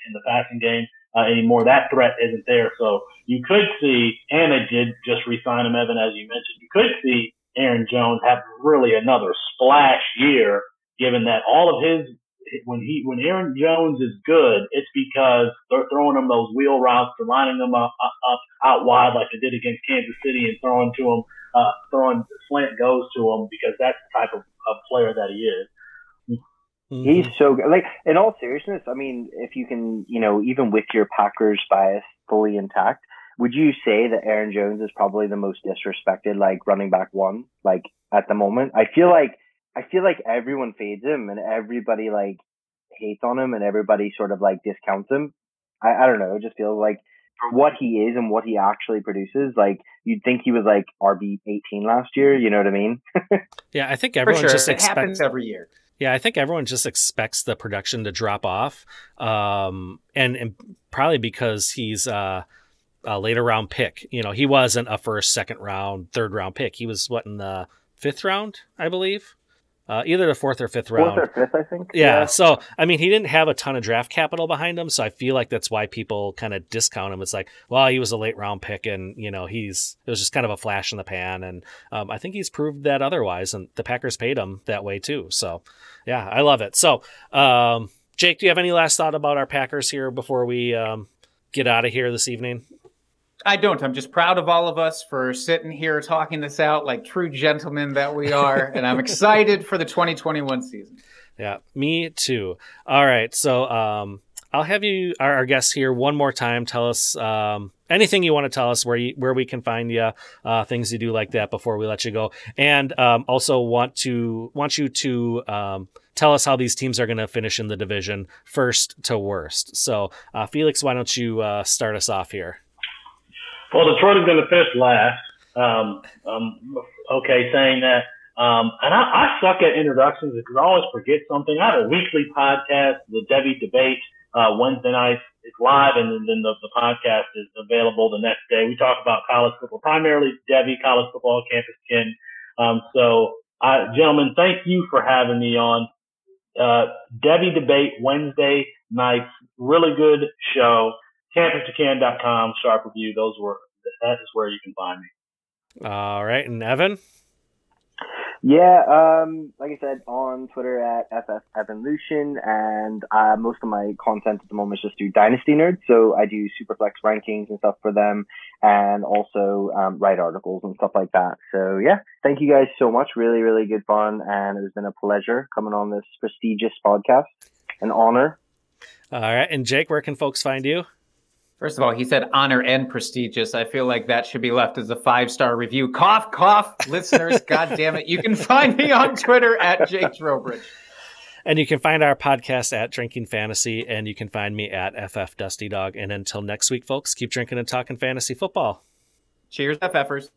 in the passing game uh, anymore. That threat isn't there. So you could see, and they did just resign him, Evan, as you mentioned. You could see Aaron Jones have really another splash year, given that all of his when he when Aaron Jones is good, it's because they're throwing him those wheel routes, they're lining them up, up, up out wide like they did against Kansas City, and throwing to him, uh, throwing slant goes to him because that's the type of, of player that he is. Mm-hmm. He's so good. Like in all seriousness, I mean, if you can, you know, even with your Packers bias fully intact, would you say that Aaron Jones is probably the most disrespected like running back one like at the moment? I feel like I feel like everyone fades him and everybody like hates on him and everybody sort of like discounts him. I, I don't know. It just feels like for what he is and what he actually produces, like you'd think he was like RB eighteen last year. You know what I mean? yeah, I think everyone sure. just expects happens every year. Yeah, I think everyone just expects the production to drop off, um, and, and probably because he's uh, a later round pick. You know, he wasn't a first, second round, third round pick. He was what in the fifth round, I believe. Uh, either the fourth or fifth round. Fourth or fifth, I think. Yeah, yeah, So, I mean, he didn't have a ton of draft capital behind him. So I feel like that's why people kind of discount him. It's like, well, he was a late round pick and, you know, he's, it was just kind of a flash in the pan. And um, I think he's proved that otherwise. And the Packers paid him that way too. So, yeah, I love it. So, um, Jake, do you have any last thought about our Packers here before we um, get out of here this evening? I don't. I'm just proud of all of us for sitting here talking this out like true gentlemen that we are. and I'm excited for the 2021 season. Yeah, me too. All right. So um, I'll have you, our, our guests here, one more time. Tell us um, anything you want to tell us where you, where we can find you, uh, things you do like that before we let you go, and um, also want to want you to um, tell us how these teams are going to finish in the division, first to worst. So, uh, Felix, why don't you uh, start us off here? Well, Detroit is going to finish last. Um, um, okay, saying that. Um, and I, I suck at introductions because I always forget something. I have a weekly podcast, the Devy Debate, uh, Wednesday nights. It's live, and then the, the podcast is available the next day. We talk about college football, primarily Devy, college football, campus kin. Um, so, uh, gentlemen, thank you for having me on. Uh, Devy Debate Wednesday nights, really good show campus2can.com, sharp review. Those were that is where you can find me. All right, and Evan. Yeah, um, like I said, on Twitter at FF Evolution, and uh, most of my content at the moment is just do Dynasty Nerds. So I do Superflex rankings and stuff for them, and also um, write articles and stuff like that. So yeah, thank you guys so much. Really, really good fun, and it's been a pleasure coming on this prestigious podcast. An honor. All right, and Jake, where can folks find you? First of all, he said honor and prestigious. I feel like that should be left as a five star review. Cough, cough, listeners. God damn it. You can find me on Twitter at Jake Trowbridge. And you can find our podcast at Drinking Fantasy, and you can find me at FF Dusty Dog. And until next week, folks, keep drinking and talking fantasy football. Cheers, FFers.